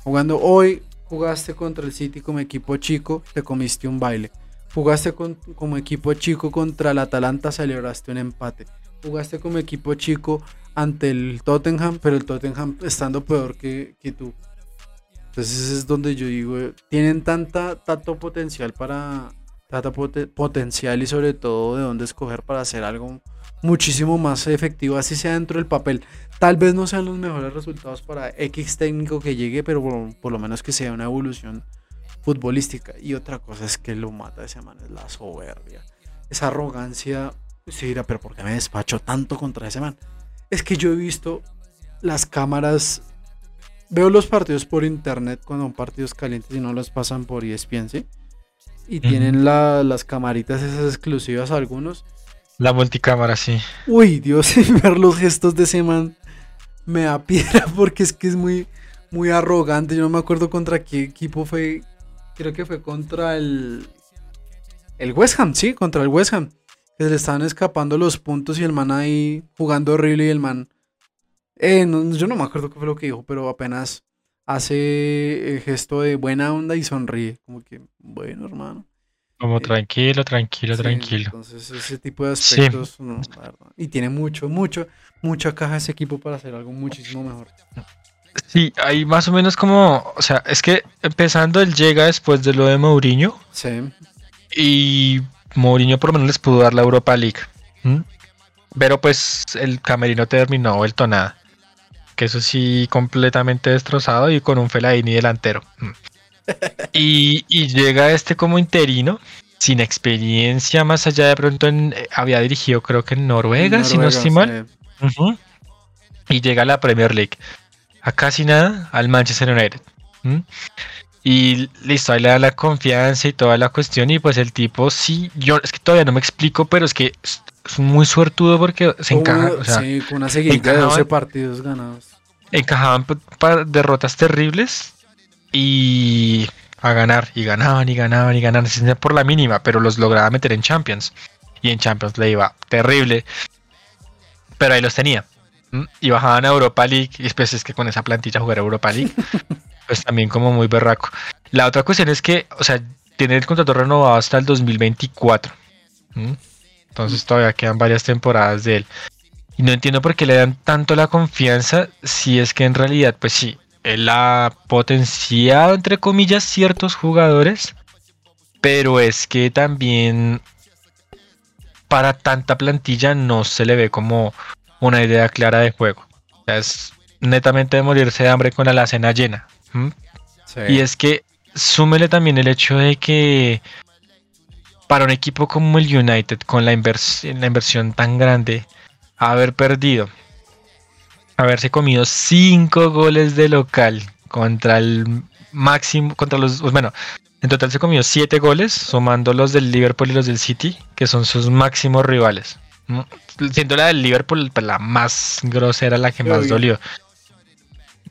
Jugando hoy, jugaste contra el City como equipo chico, te comiste un baile. Jugaste como equipo chico contra el Atalanta, celebraste un empate. Jugaste como equipo chico ante el Tottenham, pero el Tottenham estando peor que, que tú. Entonces es donde yo digo, tienen tanta, tanto potencial para Trata potencial y sobre todo de dónde escoger para hacer algo muchísimo más efectivo, así sea dentro del papel. Tal vez no sean los mejores resultados para X técnico que llegue, pero por, lo menos que sea una evolución futbolística. Y otra cosa es que lo mata ese man, es la soberbia. Esa arrogancia. Se dirá, pero ¿por qué me despacho tanto contra ese man? Es que yo he visto las cámaras. Veo los partidos por internet cuando son partidos calientes y no los pasan por ESPN, ¿sí? Y tienen las camaritas esas exclusivas algunos. La multicámara, sí. Uy, Dios, ver los gestos de ese man me da piedra porque es que es muy, muy arrogante. Yo no me acuerdo contra qué equipo fue. Creo que fue contra el. El West Ham, sí, contra el West Ham. Que se le estaban escapando los puntos y el man ahí jugando horrible y el man. Eh, yo no me acuerdo qué fue lo que dijo, pero apenas hace el gesto de buena onda y sonríe. Como que, bueno, hermano. Como Eh, tranquilo, tranquilo, Sí, tranquilo. Entonces, ese tipo de Sí. aspectos. no, la verdad. Y tiene mucho, mucho, mucha caja ese equipo para hacer algo muchísimo mejor. Sí, hay más o menos como, o sea, es que empezando él llega después de lo de Mourinho Sí. y Mourinho por lo menos les pudo dar la Europa League. Pero pues el camerino terminó vuelto nada. Que eso sí, completamente destrozado y con un Fellaini delantero. ¿m? Y, y llega este como interino, sin experiencia, más allá de pronto en, eh, había dirigido creo que en Noruega, si no estoy mal. sí. Y llega a la Premier League. A casi nada al Manchester United. ¿m? Y listo, ahí le da la confianza y toda la cuestión. Y pues el tipo sí, yo es que todavía no me explico, pero es que es, muy suertudo porque se encaja, o sea, sí, con una seguidilla de encajaban- 12 partidos ganados. encajaban pa- pa- derrotas terribles y a ganar, y ganaban, y ganaban, y ganaban, por la mínima, pero los lograba meter en Champions. Y en Champions le iba terrible, pero ahí los tenía. Y bajaban a Europa League, y después es que con esa plantilla jugar a Europa League, pues también como muy berraco. La otra cuestión es que, o sea, tiene el contrato renovado hasta el 2024. ¿m? Entonces todavía quedan varias temporadas de él. Y no entiendo por qué le dan tanto la confianza si es que en realidad, pues sí, él ha potenciado, entre comillas, ciertos jugadores, pero es que también para tanta plantilla no se le ve como una idea clara de juego. O sea, es netamente de morirse de hambre con la alacena llena. Y es que súmele también el hecho de que para un equipo como el United, con la, invers- la inversión tan grande, haber perdido, haberse comido cinco goles de local contra el máximo, contra los, pues bueno, en total se comió siete goles, sumando los del Liverpool y los del City, que son sus máximos rivales. ¿No? Siendo la del Liverpool pues, la más grosera, la que más dolió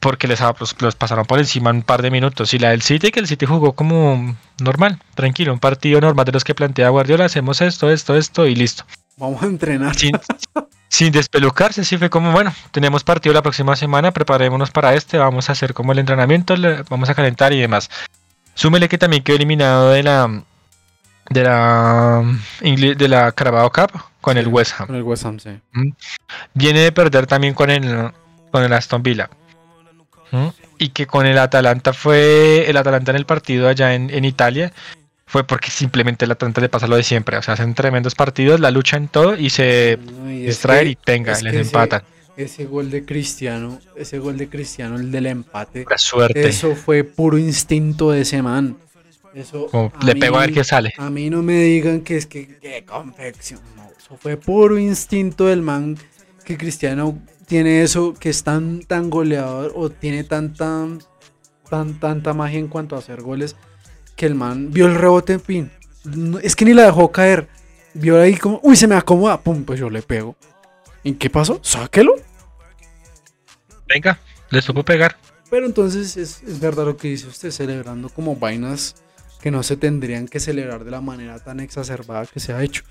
porque les pues, los pasaron por encima un par de minutos. Y la del City, que el City jugó como normal, tranquilo, un partido normal de los que plantea Guardiola, hacemos esto, esto, esto y listo. Vamos a entrenar. Sin, sin despelucarse, sí fue como, bueno, tenemos partido la próxima semana, preparémonos para este, vamos a hacer como el entrenamiento, le- vamos a calentar y demás. Súmele que también quedó eliminado de la de la de la Carabao Cup con el West Ham. Con el West Ham, sí. Viene de perder también con el, con el Aston Villa. ¿Mm? Y que con el Atalanta fue. El Atalanta en el partido allá en, en Italia. Fue porque simplemente el Atalanta le pasa lo de siempre. O sea, hacen tremendos partidos, la lucha en todo y se No, y es distraen que- y tenga, es les ese- empatan. Ese gol de Cristiano, ese gol de Cristiano, el del empate, La suerte. eso fue puro instinto de ese man. Eso Como a le pego a ver qué sale. A mí no me digan que es que, que confección. Eso fue puro instinto del man que Cristiano tiene eso, que es tan, tan goleador o tiene tanta, tan, tanta magia en cuanto a hacer goles, que el man vio el rebote, en fin. no- es que ni la dejó caer. Vio ahí como, uy, se me acomoda, pum, pues yo le pego. ¿Y qué pasó? Sáquelo. Venga, le supo pegar. Pero entonces es, es verdad lo que dice usted, celebrando como vainas que no se tendrían que celebrar de la manera tan exacerbada que se ha hecho.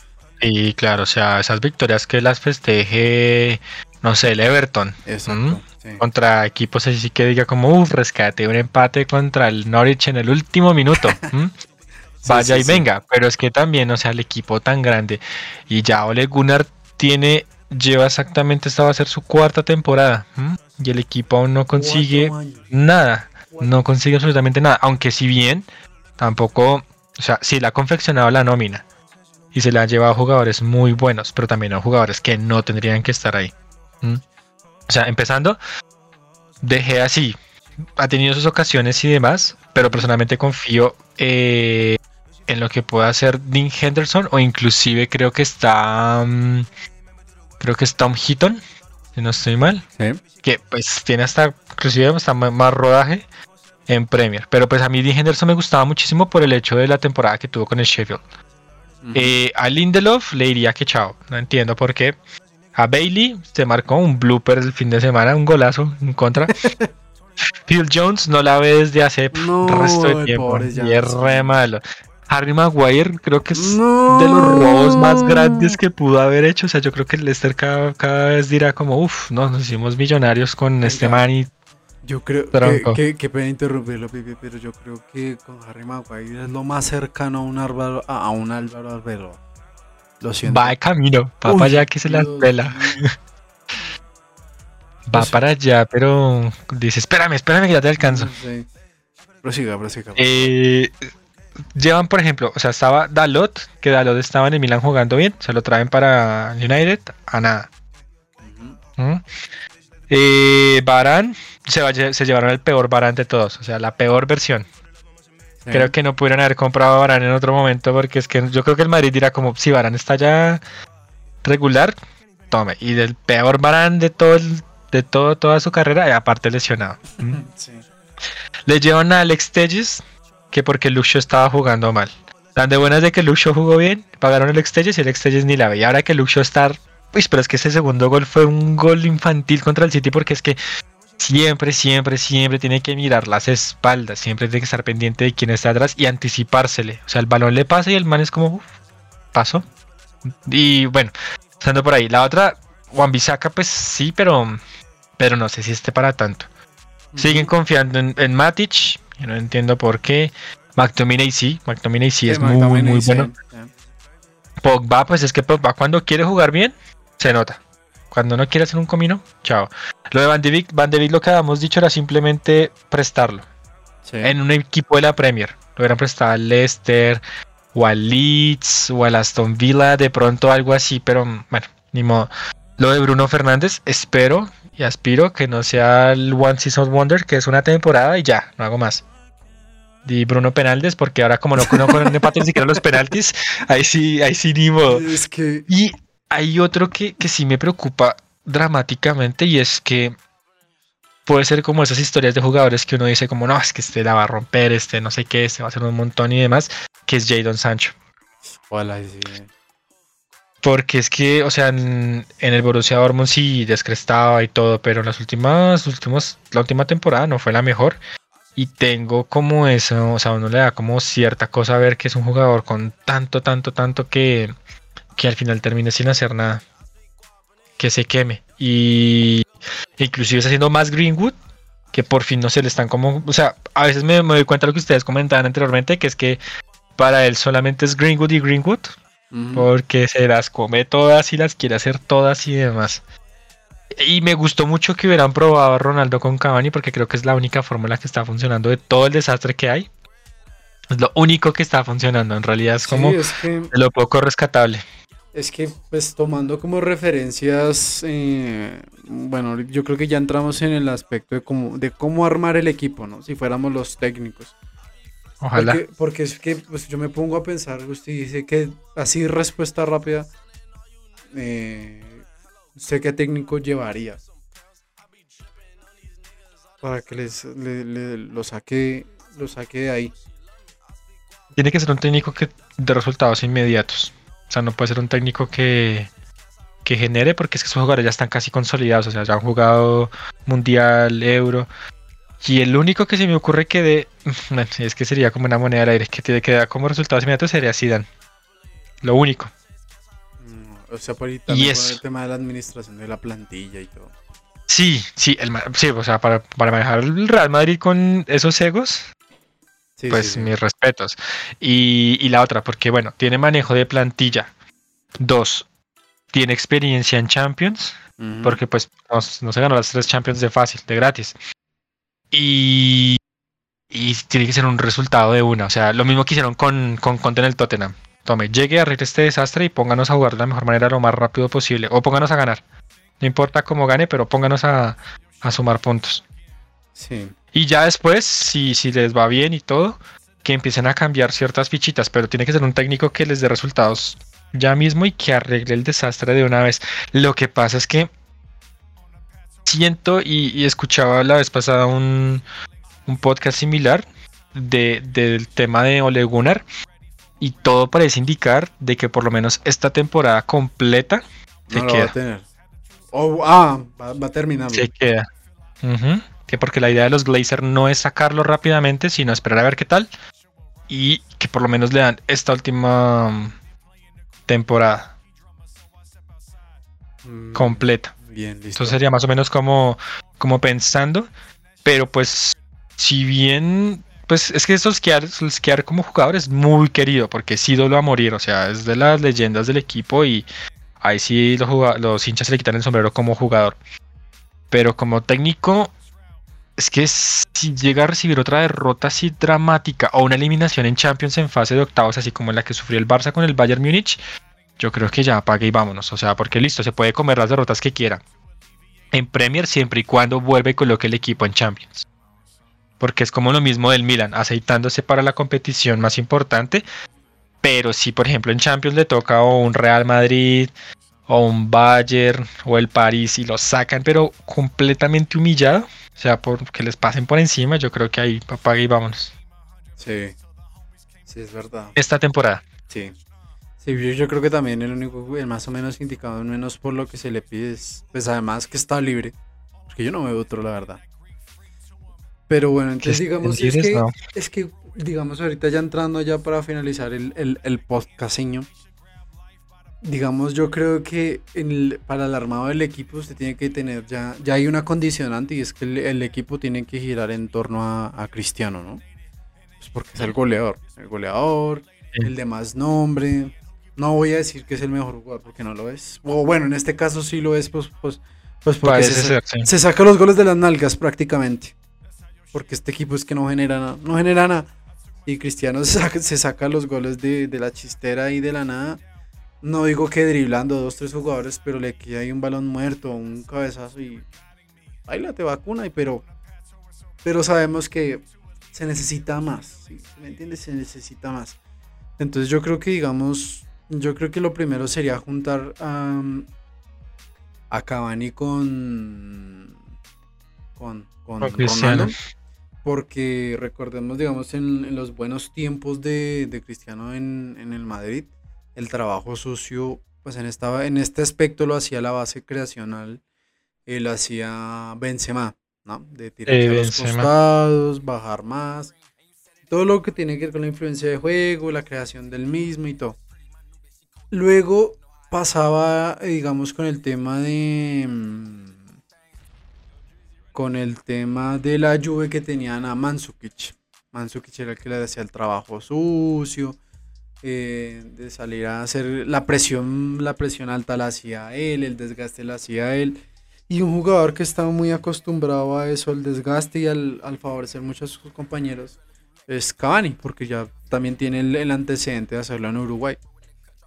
Y claro, o sea, esas victorias que las festeje, no sé, el Everton. Exacto. sí. contra equipos así que diga como, uff, rescate un empate contra el Norwich en el último minuto. Vaya sí, y sí. venga, pero es que también, o sea, el equipo tan grande y ya Ole Gunnar tiene, lleva exactamente, esta va a ser su cuarta temporada y el equipo aún no consigue nada, no consigue absolutamente nada, aunque si bien tampoco, o sea, sí le ha confeccionado la nómina y se le han llevado jugadores muy buenos, pero también a jugadores que no tendrían que estar ahí. O sea, empezando, dejé así, ha tenido sus ocasiones y demás, pero personalmente confío eh, en lo que pueda hacer Dean Henderson o inclusive creo que está, mm, creo que es Tom Heaton, si no estoy mal Sí. que pues tiene hasta inclusive hasta más rodaje en Premier. Pero pues a mí Dean Henderson me gustaba muchísimo por el hecho de la temporada que tuvo con el Sheffield. Eh, a Lindelof le diría que chao, no entiendo por qué. A Bailey se marcó un blooper el fin de semana, un golazo en contra. Phil Jones no la ve desde hace No, resto de el tiempo y es re malo. Harry Maguire creo que es No. de los robos más grandes que pudo haber hecho. O sea, yo creo que el Leicester cada, cada vez dirá como, uff, no, nos hicimos millonarios con este man y Yo creo Tronco. que, que, que pena interrumpirlo, Pipi, pero yo creo que con Harry Maguire es lo más cercano a un Álvaro, a un Álvaro Arbelo. Lo siento. Va de camino, va para allá que se la Dios pela. Va Pues- para allá, pero dice, espérame, espérame que ya te alcanzo. Sí. Prosiga, prosiga. Eh, llevan, por ejemplo, o sea, estaba Dalot, que Dalot estaba en el Milan jugando bien, se lo traen para United, a nada. ¿Mm? Eh, Varane, se, va llevaron el peor Varane de todos, o sea, la peor versión. Sí. Creo que no pudieron haber comprado a Varane en otro momento, porque es que yo creo que el Madrid dirá como, si Varane está ya regular, tome. Y del peor Varane de todo el- de todo, toda su carrera, y aparte lesionado. ¿Mm? Sí. Le llevan a Alex Telles, que porque Luxo estaba jugando mal. Dan de buenas de que Luxo jugó bien, pagaron el Alex Telles y el Alex Telles ni la ve. Y ahora que Luxo está... Uy, pero es que ese segundo gol fue un gol infantil contra el City porque es que siempre, siempre, siempre tiene que mirar las espaldas, siempre tiene que estar pendiente de quién está atrás y anticipársele. O sea, el balón le pasa y el man es como, "Uf, pasó. Y bueno, estando por ahí. La otra, Juan Bisaca, pues sí, pero, pero no sé si esté para tanto. Siguen confiando en, en Matic, yo no entiendo por qué. McTominay sí, McTominay sí, es muy, muy bueno. Pogba, pues es que Pogba cuando quiere jugar bien, se nota. Cuando no quiere hacer un comino, chao. Lo de Van de Beek, Van de Beek lo que habíamos dicho era simplemente prestarlo. Sí. En un equipo de la Premier. Lo hubieran prestado al Leicester, o al Leeds, o al Aston Villa, de pronto algo así, pero bueno, ni modo. Lo de Bruno Fernández, espero y aspiro que no sea el One Season Wonder, que es una temporada y ya, no hago más. Y Bruno Penaldes, porque ahora como no el empate ni siquiera los penaltis, ahí sí, ahí sí ni modo. Es que Y hay otro que, que sí me preocupa dramáticamente y es que puede ser como esas historias de jugadores que uno dice como no, es que este la va a romper, este no sé qué, este va a hacer un montón y demás, que es Jadon Sancho. Y sí. Porque es que, o sea, en, en el Borussia Dortmund sí descrestaba y todo, pero en las últimas, últimos, la última temporada no fue la mejor. Y tengo como eso, o sea, uno le da como cierta cosa a ver que es un jugador con tanto, tanto, tanto que, que al final termine sin hacer nada. Que se queme. Y inclusive está haciendo más Greenwood, que por fin no se le están como, o sea, a veces me, me doy cuenta de lo que ustedes comentaban anteriormente, que es que para él solamente es Greenwood y Greenwood, porque se las come todas y las quiere hacer todas y demás. Y me gustó mucho que hubieran probado a Ronaldo con Cavani porque creo que es la única fórmula que está funcionando de todo el desastre que hay. Es lo único que está funcionando. En realidad es como Sí, es que de lo poco rescatable. Es que, pues tomando como referencias, eh, bueno, yo creo que ya entramos en el aspecto de cómo, de cómo armar el equipo, ¿no? Si fuéramos los técnicos. Ojalá. Porque, porque es que pues, yo me pongo a pensar, usted dice que así respuesta rápida, eh, ¿usted qué técnico llevaría? Para que les, le- le- lo, saque, lo saque de ahí. Tiene que ser un técnico que de resultados inmediatos. O sea, no puede ser un técnico que, que genere porque es que esos jugadores ya están casi consolidados. O sea, ya han jugado Mundial, Euro. Y el único que se me ocurre que de. bueno, es que sería como una moneda al aire que tiene que dar como resultados inmediatos sería Zidane. Lo único. Mm, O sea, por ahí también con eso. el tema de la administración de la plantilla y todo. Sí, sí, el, sí, o sea, para, para manejar el Real Madrid con esos egos, Sí, pues sí, sí. mis respetos. Y, y la otra, porque bueno, tiene manejo de plantilla. Dos, tiene experiencia en Champions, porque pues no, no se ganó las tres Champions de fácil, de gratis. Y, y tiene que ser un resultado de una. O sea, lo mismo que hicieron con, con Conte en el Tottenham. Tome, llegue, arregle este desastre y pónganos a jugar de la mejor manera lo más rápido posible. O pónganos a ganar. No importa cómo gane, pero pónganos a, a sumar puntos. Sí. Y ya después, si, si les va bien y todo, que empiecen a cambiar ciertas fichitas, pero tiene que ser un técnico que les dé resultados ya mismo y que arregle el desastre de una vez. Lo que pasa es que siento y, y escuchaba la vez pasada un, un podcast similar de, del tema de Ole Gunnar y todo parece indicar de que por lo menos esta temporada completa se No va queda. a tener. Oh, ah, va, va terminando. Se queda. Ujú. Que porque la idea de los Glazer no es sacarlo rápidamente, sino esperar a ver qué tal. Y que por lo menos le dan esta última mm, temporada Mm, completa. Bien, listo. Entonces sería más o menos como, como pensando. Pero pues, si bien, pues es que Solskjaer, Solskjaer como jugador es muy querido porque es ídolo a morir, o sea, es de las leyendas del equipo y ahí sí los, los hinchas se le quitan el sombrero como jugador. Pero como técnico, es que si llega a recibir otra derrota así dramática o una eliminación en Champions en fase de octavos, así como la que sufrió el Barça con el Bayern Múnich, yo creo que ya apague y vámonos. O sea, porque listo, se puede comer las derrotas que quiera. En Premier siempre y cuando vuelva y coloque el equipo en Champions. Porque es como lo mismo del Milan, aceitándose para la competición más importante. Pero si por ejemplo en Champions le toca o un Real Madrid o un Bayern o el París y lo sacan, pero completamente humillado, o sea, por que les pasen por encima, yo creo que ahí apague y vámonos. Sí, sí, es verdad. Esta temporada. Sí. Sí, yo, creo que también el único, el más o menos indicado, menos por lo que se le pide es, pues además que está libre, porque yo no veo otro, la verdad. Pero bueno, entonces digamos, es que, es que, digamos, ahorita ya entrando ya para finalizar el, el, el digamos, yo creo que para el armado del equipo usted tiene que tener ya, ya hay una condicionante y es que el, equipo tiene que girar en torno a, Cristiano, ¿no? Pues porque es el goleador, el goleador, el de más nombre. No voy a decir que es el mejor jugador porque no lo es. O bueno, en este caso sí lo es, pues, pues, pues porque se, saca los goles de las nalgas prácticamente. Porque este equipo es que no genera nada, no genera nada. Y Cristiano se saca, los goles de, de la chistera y de la nada no digo que driblando dos, tres jugadores, pero le queda ahí un balón muerto, un cabezazo y ahí la te vacuna, y pero, pero sabemos que se necesita más, ¿me entiendes? Se necesita más. Entonces yo creo que, digamos, yo creo que lo primero sería juntar a, a Cavani con, con, con Ronaldo. Porque recordemos, digamos, en, los buenos tiempos de, Cristiano en, en el Madrid, el trabajo sucio, pues en, esta, en este aspecto lo hacía la base creacional, él hacía Benzema, ¿no? De tirar a los costados, bajar más, todo lo que tiene que ver con la influencia de juego, la creación del mismo y todo. Luego pasaba, digamos, con el tema de... Mm, con el tema de la lluvia que tenían a Mansukic. Mansukic era el que le hacía el trabajo sucio, eh, de salir a hacer la presión, la presión alta la hacía él, el desgaste la hacía él. Y un jugador que estaba muy acostumbrado a eso, al desgaste y al, favorecer mucho a sus compañeros, es Cavani, porque ya también tiene el, antecedente de hacerlo en Uruguay.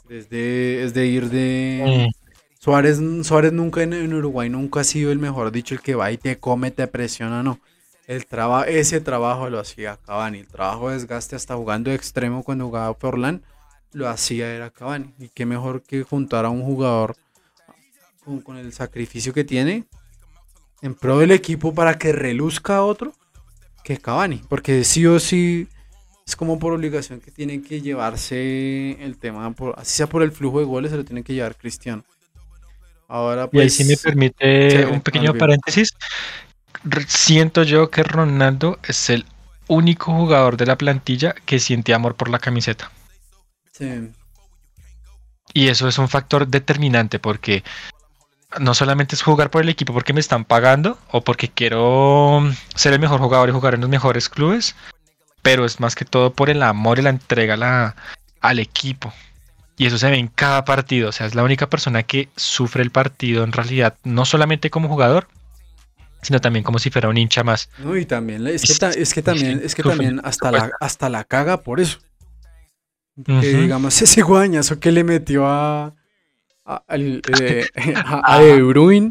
Desde, es de ir de... Mm. Suárez, Suárez nunca en, Uruguay nunca ha sido el mejor dicho, el que va y te come, te presiona, no. El traba, ese trabajo lo hacía Cavani. El trabajo de desgaste hasta jugando de extremo cuando jugaba Forlán lo hacía era Cavani. Y qué mejor que juntar a un jugador con, el sacrificio que tiene en pro del equipo para que reluzca a otro que Cavani. Porque sí o sí es como por obligación que tienen que llevarse el tema, por, así sea por el flujo de goles, se lo tiene que llevar Cristiano. Ahora, pues, y ahí sí me permite un pequeño paréntesis siento yo que Ronaldo es el único jugador de la plantilla que siente amor por la camiseta. Sí. Y eso es un factor determinante porque no solamente es jugar por el equipo porque me están pagando o porque quiero ser el mejor jugador y jugar en los mejores clubes, pero es más que todo por el amor y la entrega al equipo. Y eso se ve en cada partido. O sea, es la única persona que sufre el partido en realidad, no solamente como jugador, sino también como si fuera un hincha más. No, y también es que, es que también, es que también hasta la, hasta la caga por eso. Que digamos ese guañazo que le metió a a, eh, a, De Bruyne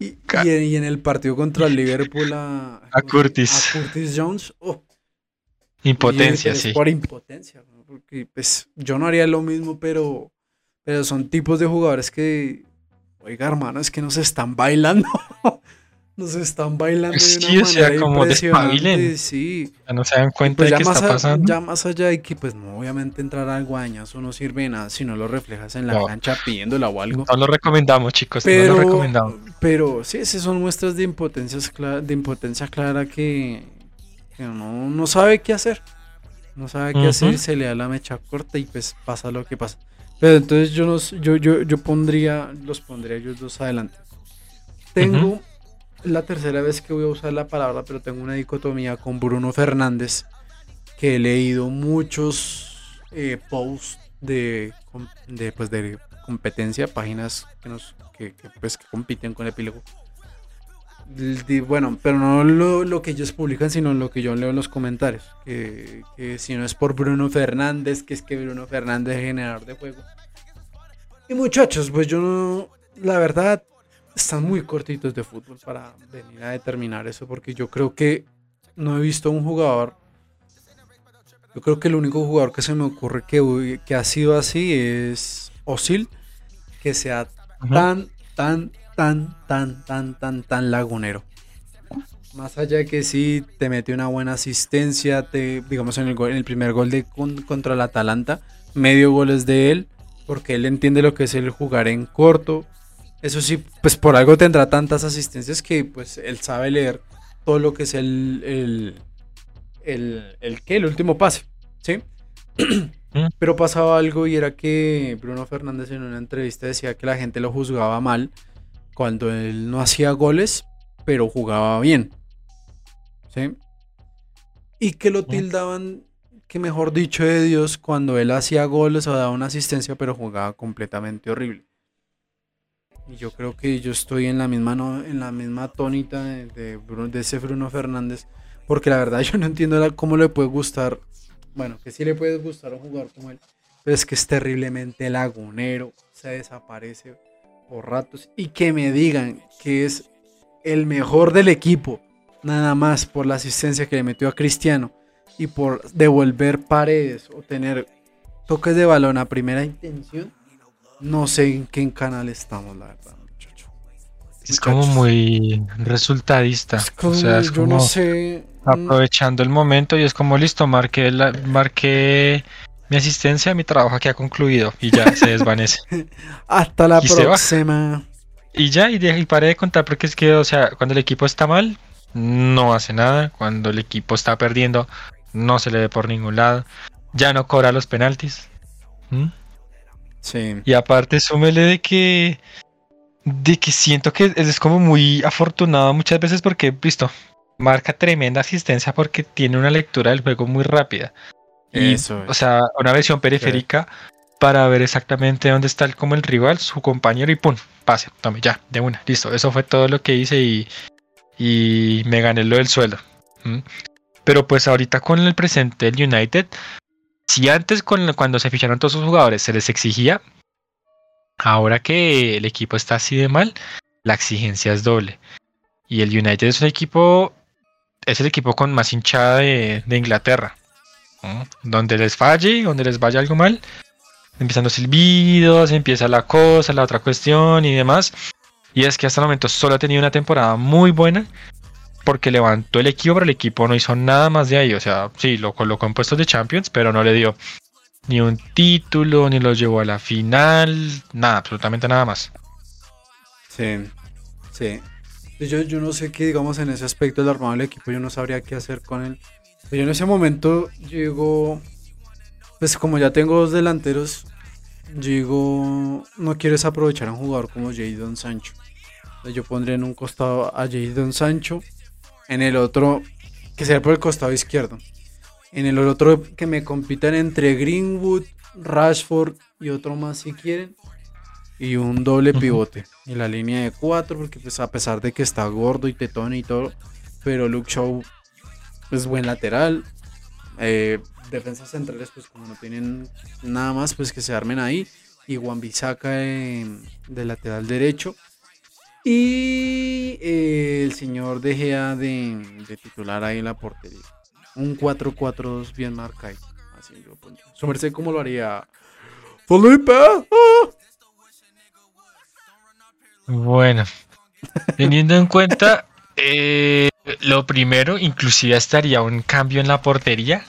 y, en el partido contra el Liverpool a, a Curtis. A Curtis Jones. Oh. Impotencia, sí. Por impotencia, porque pues yo no haría lo mismo, pero, pero son tipos de jugadores que, oiga hermano, es que nos están bailando. Nos están bailando de una sí, manera como impresionante, sí. Ya no se dan cuenta pues de qué está pasando. Ya más allá de que, pues, no, obviamente entrar al guañazo no sirve de nada si no lo reflejas en la cancha pidiéndola o algo. No lo recomendamos, chicos, pero, no lo recomendamos. Pero sí, esas son muestras de impotencia, de impotencia clara que, que no, no sabe qué hacer. No sabe qué hacer, se le da la mecha corta y pues pasa lo que pasa. Pero entonces yo, yo, yo, yo pondría, los pondría ellos dos adelante. Tengo la tercera vez que voy a usar la palabra, pero tengo una dicotomía con Bruno Fernández, que he leído muchos eh, posts de, de, pues, de competencia, páginas que, nos, que, pues, que compiten con epílogo. Bueno, pero no lo, que ellos publican, sino lo que yo leo en los comentarios. Que, que si no es por Bruno Fernández, que es que Bruno Fernández es generador de juego. Y muchachos, pues yo no, la verdad, están muy cortitos de fútbol para venir a determinar eso, porque yo creo que no he visto un jugador. Yo creo que el único jugador que se me ocurre que, que ha sido así es Osil, que sea tan, tan, tan, tan, tan, tan, tan lagunero. Más allá de que sí te mete una buena asistencia, te, digamos en el, en el primer gol de contra el Atalanta, medio gol es de él, porque él entiende lo que es el jugar en corto, eso sí, pues por algo tendrá tantas asistencias que pues él sabe leer todo lo que es el, el, el, el, el último pase, ¿sí? Mm. Pero pasaba algo y era que Bruno Fernández en una entrevista decía que la gente lo juzgaba mal cuando él no hacía goles, pero jugaba bien. ¿Sí? Y que lo mm. tildaban, que mejor dicho de Dios, cuando él hacía goles o daba una asistencia, pero jugaba completamente horrible. Y yo creo que yo estoy en la misma, en la misma tónica de, de, ese Bruno Fernández. Porque la verdad yo no entiendo cómo le puede gustar. Bueno, que sí le puede gustar un jugador como él. Pero es que es terriblemente lagunero. Se desaparece por ratos. Y que me digan que es el mejor del equipo. Nada más por la asistencia que le metió a Cristiano. Y por devolver paredes o tener toques de balón a primera intención no sé en qué canal estamos, la verdad, muchacho. Es como muy resultadista. o sea, es como mm. aprovechando el momento y es como listo, marqué, la, marqué mi asistencia, mi trabajo aquí ha concluido y ya se desvanece. Hasta la próxima. Y ya, y, de, y paré de contar porque es que, o sea, cuando el equipo está mal, no hace nada. Cuando el equipo está perdiendo, no se le ve por ningún lado. Ya no cobra los penaltis. ¿Mm? Y aparte, súmele de que. De que siento que es como muy afortunado muchas veces porque, visto, marca tremenda asistencia porque tiene una lectura del juego muy rápida. Eso O sea, una versión periférica para ver exactamente dónde está el, como el rival, su compañero y pum, pase, tome, ya, de una, listo. Eso fue todo lo que hice y, y me gané lo del suelo. Pero pues ahorita con el presente del United, si antes cuando se ficharon todos sus jugadores se les exigía, ahora que el equipo está así de mal, la exigencia es doble. Y el United es un equipo, es el equipo con más hinchada de, Inglaterra. Donde les falle, donde les vaya algo mal, empiezan los silbidos, empieza la cosa, la otra cuestión y demás. Y es que hasta el momento solo ha tenido una temporada muy buena porque levantó el equipo, pero el equipo no hizo nada más de ahí. O sea, sí, lo colocó en puestos de Champions, pero no le dio ni un título, ni lo llevó a la final, nada, absolutamente nada más. Sí, sí. Yo, yo no sé qué, digamos, en ese aspecto del armado del equipo, yo no sabría qué hacer con él. Yo en ese momento, llego, pues como ya tengo dos delanteros, digo, no quieres aprovechar a un jugador como Jadon Sancho. Yo pondré en un costado a Jadon Sancho en el otro, que sea por el costado izquierdo. En el otro que me compitan entre Greenwood, Rashford y otro más si quieren. Y un doble pivote. Y la línea de cuatro, porque pues a pesar de que está gordo y tetón y todo, pero Luke Shaw es buen lateral. Eh, defensas centrales, pues como no tienen nada más, pues que se armen ahí. Y Juan Bisaca de lateral derecho. Y eh, el señor De de, titular ahí en la portería. Un 4-4-2 bien marcado. Así lo pongo. Su merced, ¿cómo lo haría? Felipe. Ah. Bueno, teniendo en cuenta, eh, lo primero, inclusive estaría un cambio en la portería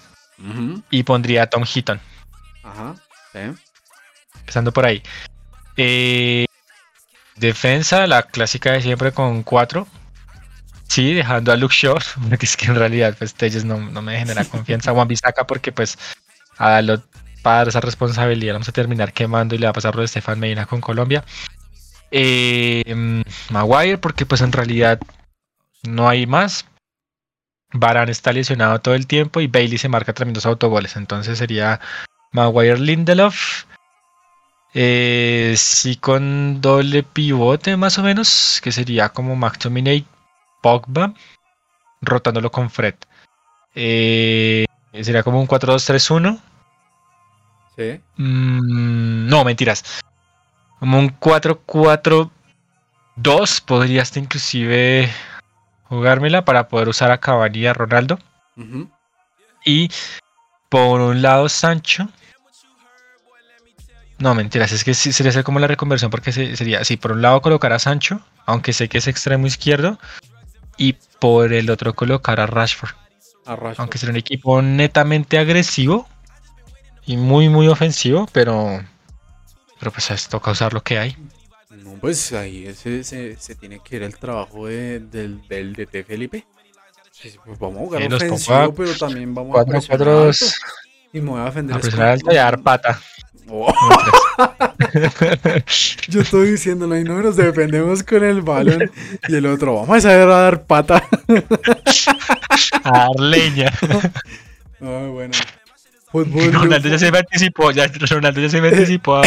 y pondría a Tom Heaton. Ajá, Empezando por ahí. Eh, Defensa, la clásica de siempre con 4. Sí, dejando a Luke Shaw, porque es que en realidad pues Telles no, no me genera confianza. Juan Bisaca porque pues a lo, para esa responsabilidad vamos a terminar quemando y le va a pasar lo de Stefan Medina con Colombia. Eh, Maguire porque pues en realidad no hay más. Baran está lesionado todo el tiempo y Bailey se marca tremendos autogoles. Entonces sería Maguire Lindelof. Eh, sí, con doble pivote más o menos, que sería como McTominay Pogba, rotándolo con Fred. Eh, sería como un 4-2-3-1. Sí. Mm, no, mentiras. Como un 4-4-2 podría hasta inclusive jugármela para poder usar a Cavani y a Ronaldo. Ujú. Y por un lado Sancho. No, mentiras, es que sí sería hacer como la reconversión porque se- sería así, por un lado colocar a Sancho, aunque sé que es extremo izquierdo, y por el otro colocar a Rashford, A Rashford. aunque sería un equipo netamente agresivo y muy muy ofensivo, pero pero pues es, toca usar lo que hay. No, pues ahí ese, se, se tiene que ir el trabajo de- del, del DT Felipe. Pues vamos a jugar ofensivo, a pero también vamos a Cuatro, presionar cuatro, alto. Y me voy a defender. a es presionar alto y a dar pata. Oh, yo estoy diciéndolo ahí no nos defendemos con el balón. Y el otro, vamos a saber a dar pata. a dar leña. Ah, bueno. Fútbol. Ronaldo ya se me anticipó, ya, Ronaldo ya se me anticipó a,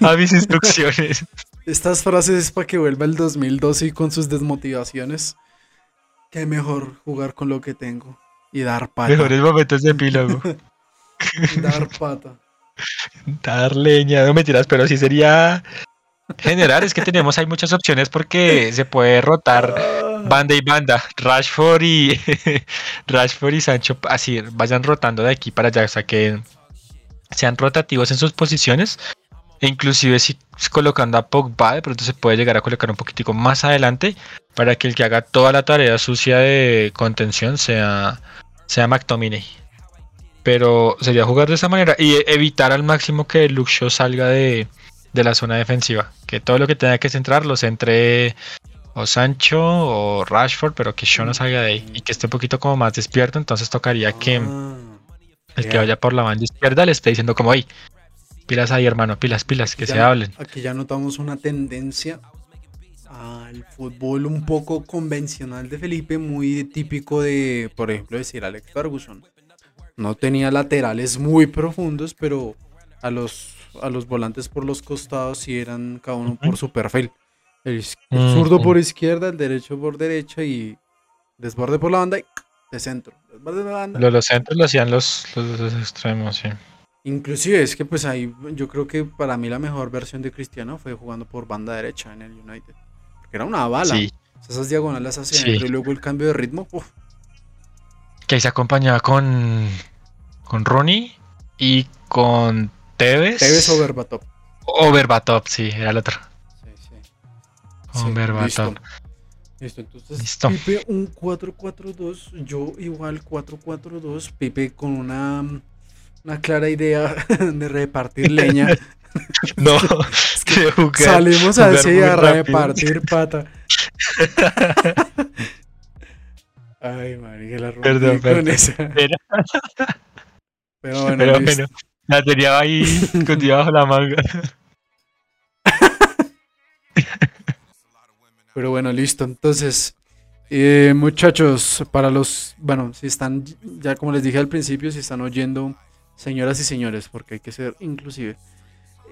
a mis instrucciones. Estas frases es para que vuelva el 2012 y con sus desmotivaciones. Qué mejor jugar con lo que tengo. Y dar pata. Mejores momentos de epílogo. Dar pata. Dar leña, no mentiras, pero sí sería general. Es que tenemos, hay muchas opciones porque se puede rotar banda y banda. Rashford y Rashford y Sancho, así vayan rotando de aquí para allá, o sea que sean rotativos en sus posiciones. E inclusive si colocando a Pogba, de pronto se puede llegar a colocar un poquitico más adelante para que el que haga toda la tarea sucia de contención sea, sea McTominay. Pero sería jugar de esa manera y evitar al máximo que Luke Shaw salga de, de la zona defensiva. Que todo lo que tenga que centrar lo centre o Sancho o Rashford, pero que Shaw no salga de ahí y que esté un poquito como más despierto. Entonces tocaría que Ah, el que ya. vaya por la banda izquierda le esté diciendo como, hey, pilas ahí hermano, pilas, pilas, que ya- se hablen. Aquí ya notamos una tendencia al fútbol un poco convencional de Felipe, muy típico de, por ejemplo, decir Alex Ferguson. No tenía laterales muy profundos, pero a los, a los volantes por los costados sí eran cada uno por su perfil. El, zurdo por izquierda, el derecho por derecha y desborde por la banda y de centro. La banda. Los, los centros lo hacían los, los, los extremos, sí. Inclusive es que pues ahí yo creo que para mí la mejor versión de Cristiano fue jugando por banda derecha en el United. Porque era una bala. Sí, O sea, esas diagonales hacia Sí. adentro y luego el cambio de ritmo. uf, que ahí se acompañaba con, con Ronnie y con Tevez. Tevez o Berbatov. O Berbatov, sí, era el otro. Sí, sí. Con Sí, Berbatov. listo. Listo, entonces Listo. Pipe un 4-4-2, yo igual 4-4-2, Pipe con una, una clara idea de repartir leña. No, jugar- Salimos a jugar decir muy a repartir pata. Ay, marica, la rompí Perdón, con perdón. esa. Pero, Pero bueno, pero bueno, la tenía ahí escondida bajo la manga. Pero bueno, listo. Entonces, eh, muchachos, para los, bueno, si están, ya como les dije al principio, si están oyendo, señoras y señores, porque hay que ser inclusive.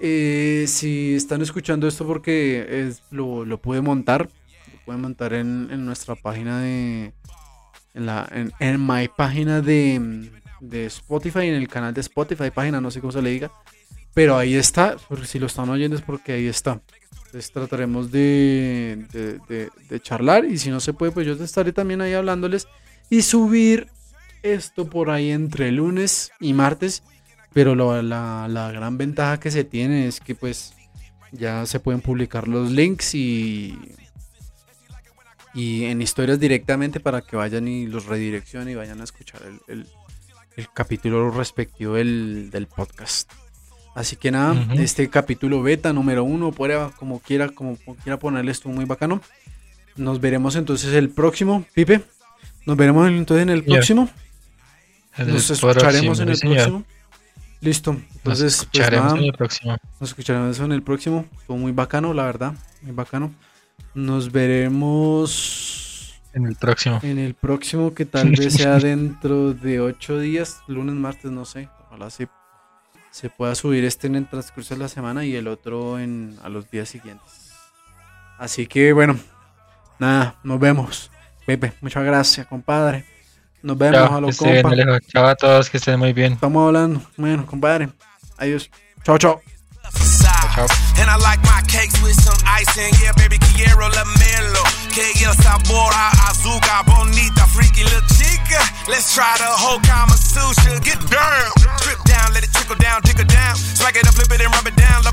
eh, si están escuchando esto porque es, lo, lo pude montar, lo puede montar en, en nuestra página de, en la, en, en my página de, de Spotify, en el canal de Spotify, página, no sé cómo se le diga, pero ahí está, si lo están oyendo es porque ahí está. Entonces trataremos de, de, de- de charlar y si no se puede, pues yo estaré también ahí hablándoles y subir esto por ahí entre lunes y martes. Pero lo- la, la gran ventaja que se tiene es que pues ya se pueden publicar los links y, y en historias directamente para que vayan y los redireccionen y vayan a escuchar el, el- el capítulo respectivo del, del podcast. Así que nada, este capítulo beta número uno, prueba, como quiera, como quiera ponerle estuvo muy bacano. Nos veremos entonces el próximo, Pipe. Nos veremos entonces en el próximo. Nos escucharemos en el señor. próximo. Listo. Nos Entonces, pues escucharemos nada, en el próximo. nos escucharemos en el próximo. Estuvo muy bacano, la verdad. Muy bacano. Nos veremos En el próximo. En el próximo, que tal vez sea dentro de ocho días, lunes, martes, no sé. Ojalá se, se pueda subir este en el transcurso de la semana y el otro en, a los días siguientes. Así que bueno, nada, nos vemos. Pepe, muchas gracias, compadre. Nos vemos Chao, a los bien, compas. Chao a todos, que estén muy bien. Estamos hablando. Bueno, compadre. Adiós. Chao, chao. Chao. And I like my cakes with some icing. Yeah, baby, quiero la melo. Que el sabor a azúcar bonita, freaky little chica. Let's try the whole Kama Sutra. Get down. Drip down, let it trickle down, trickle down. Smack it up, flip it and rub it down.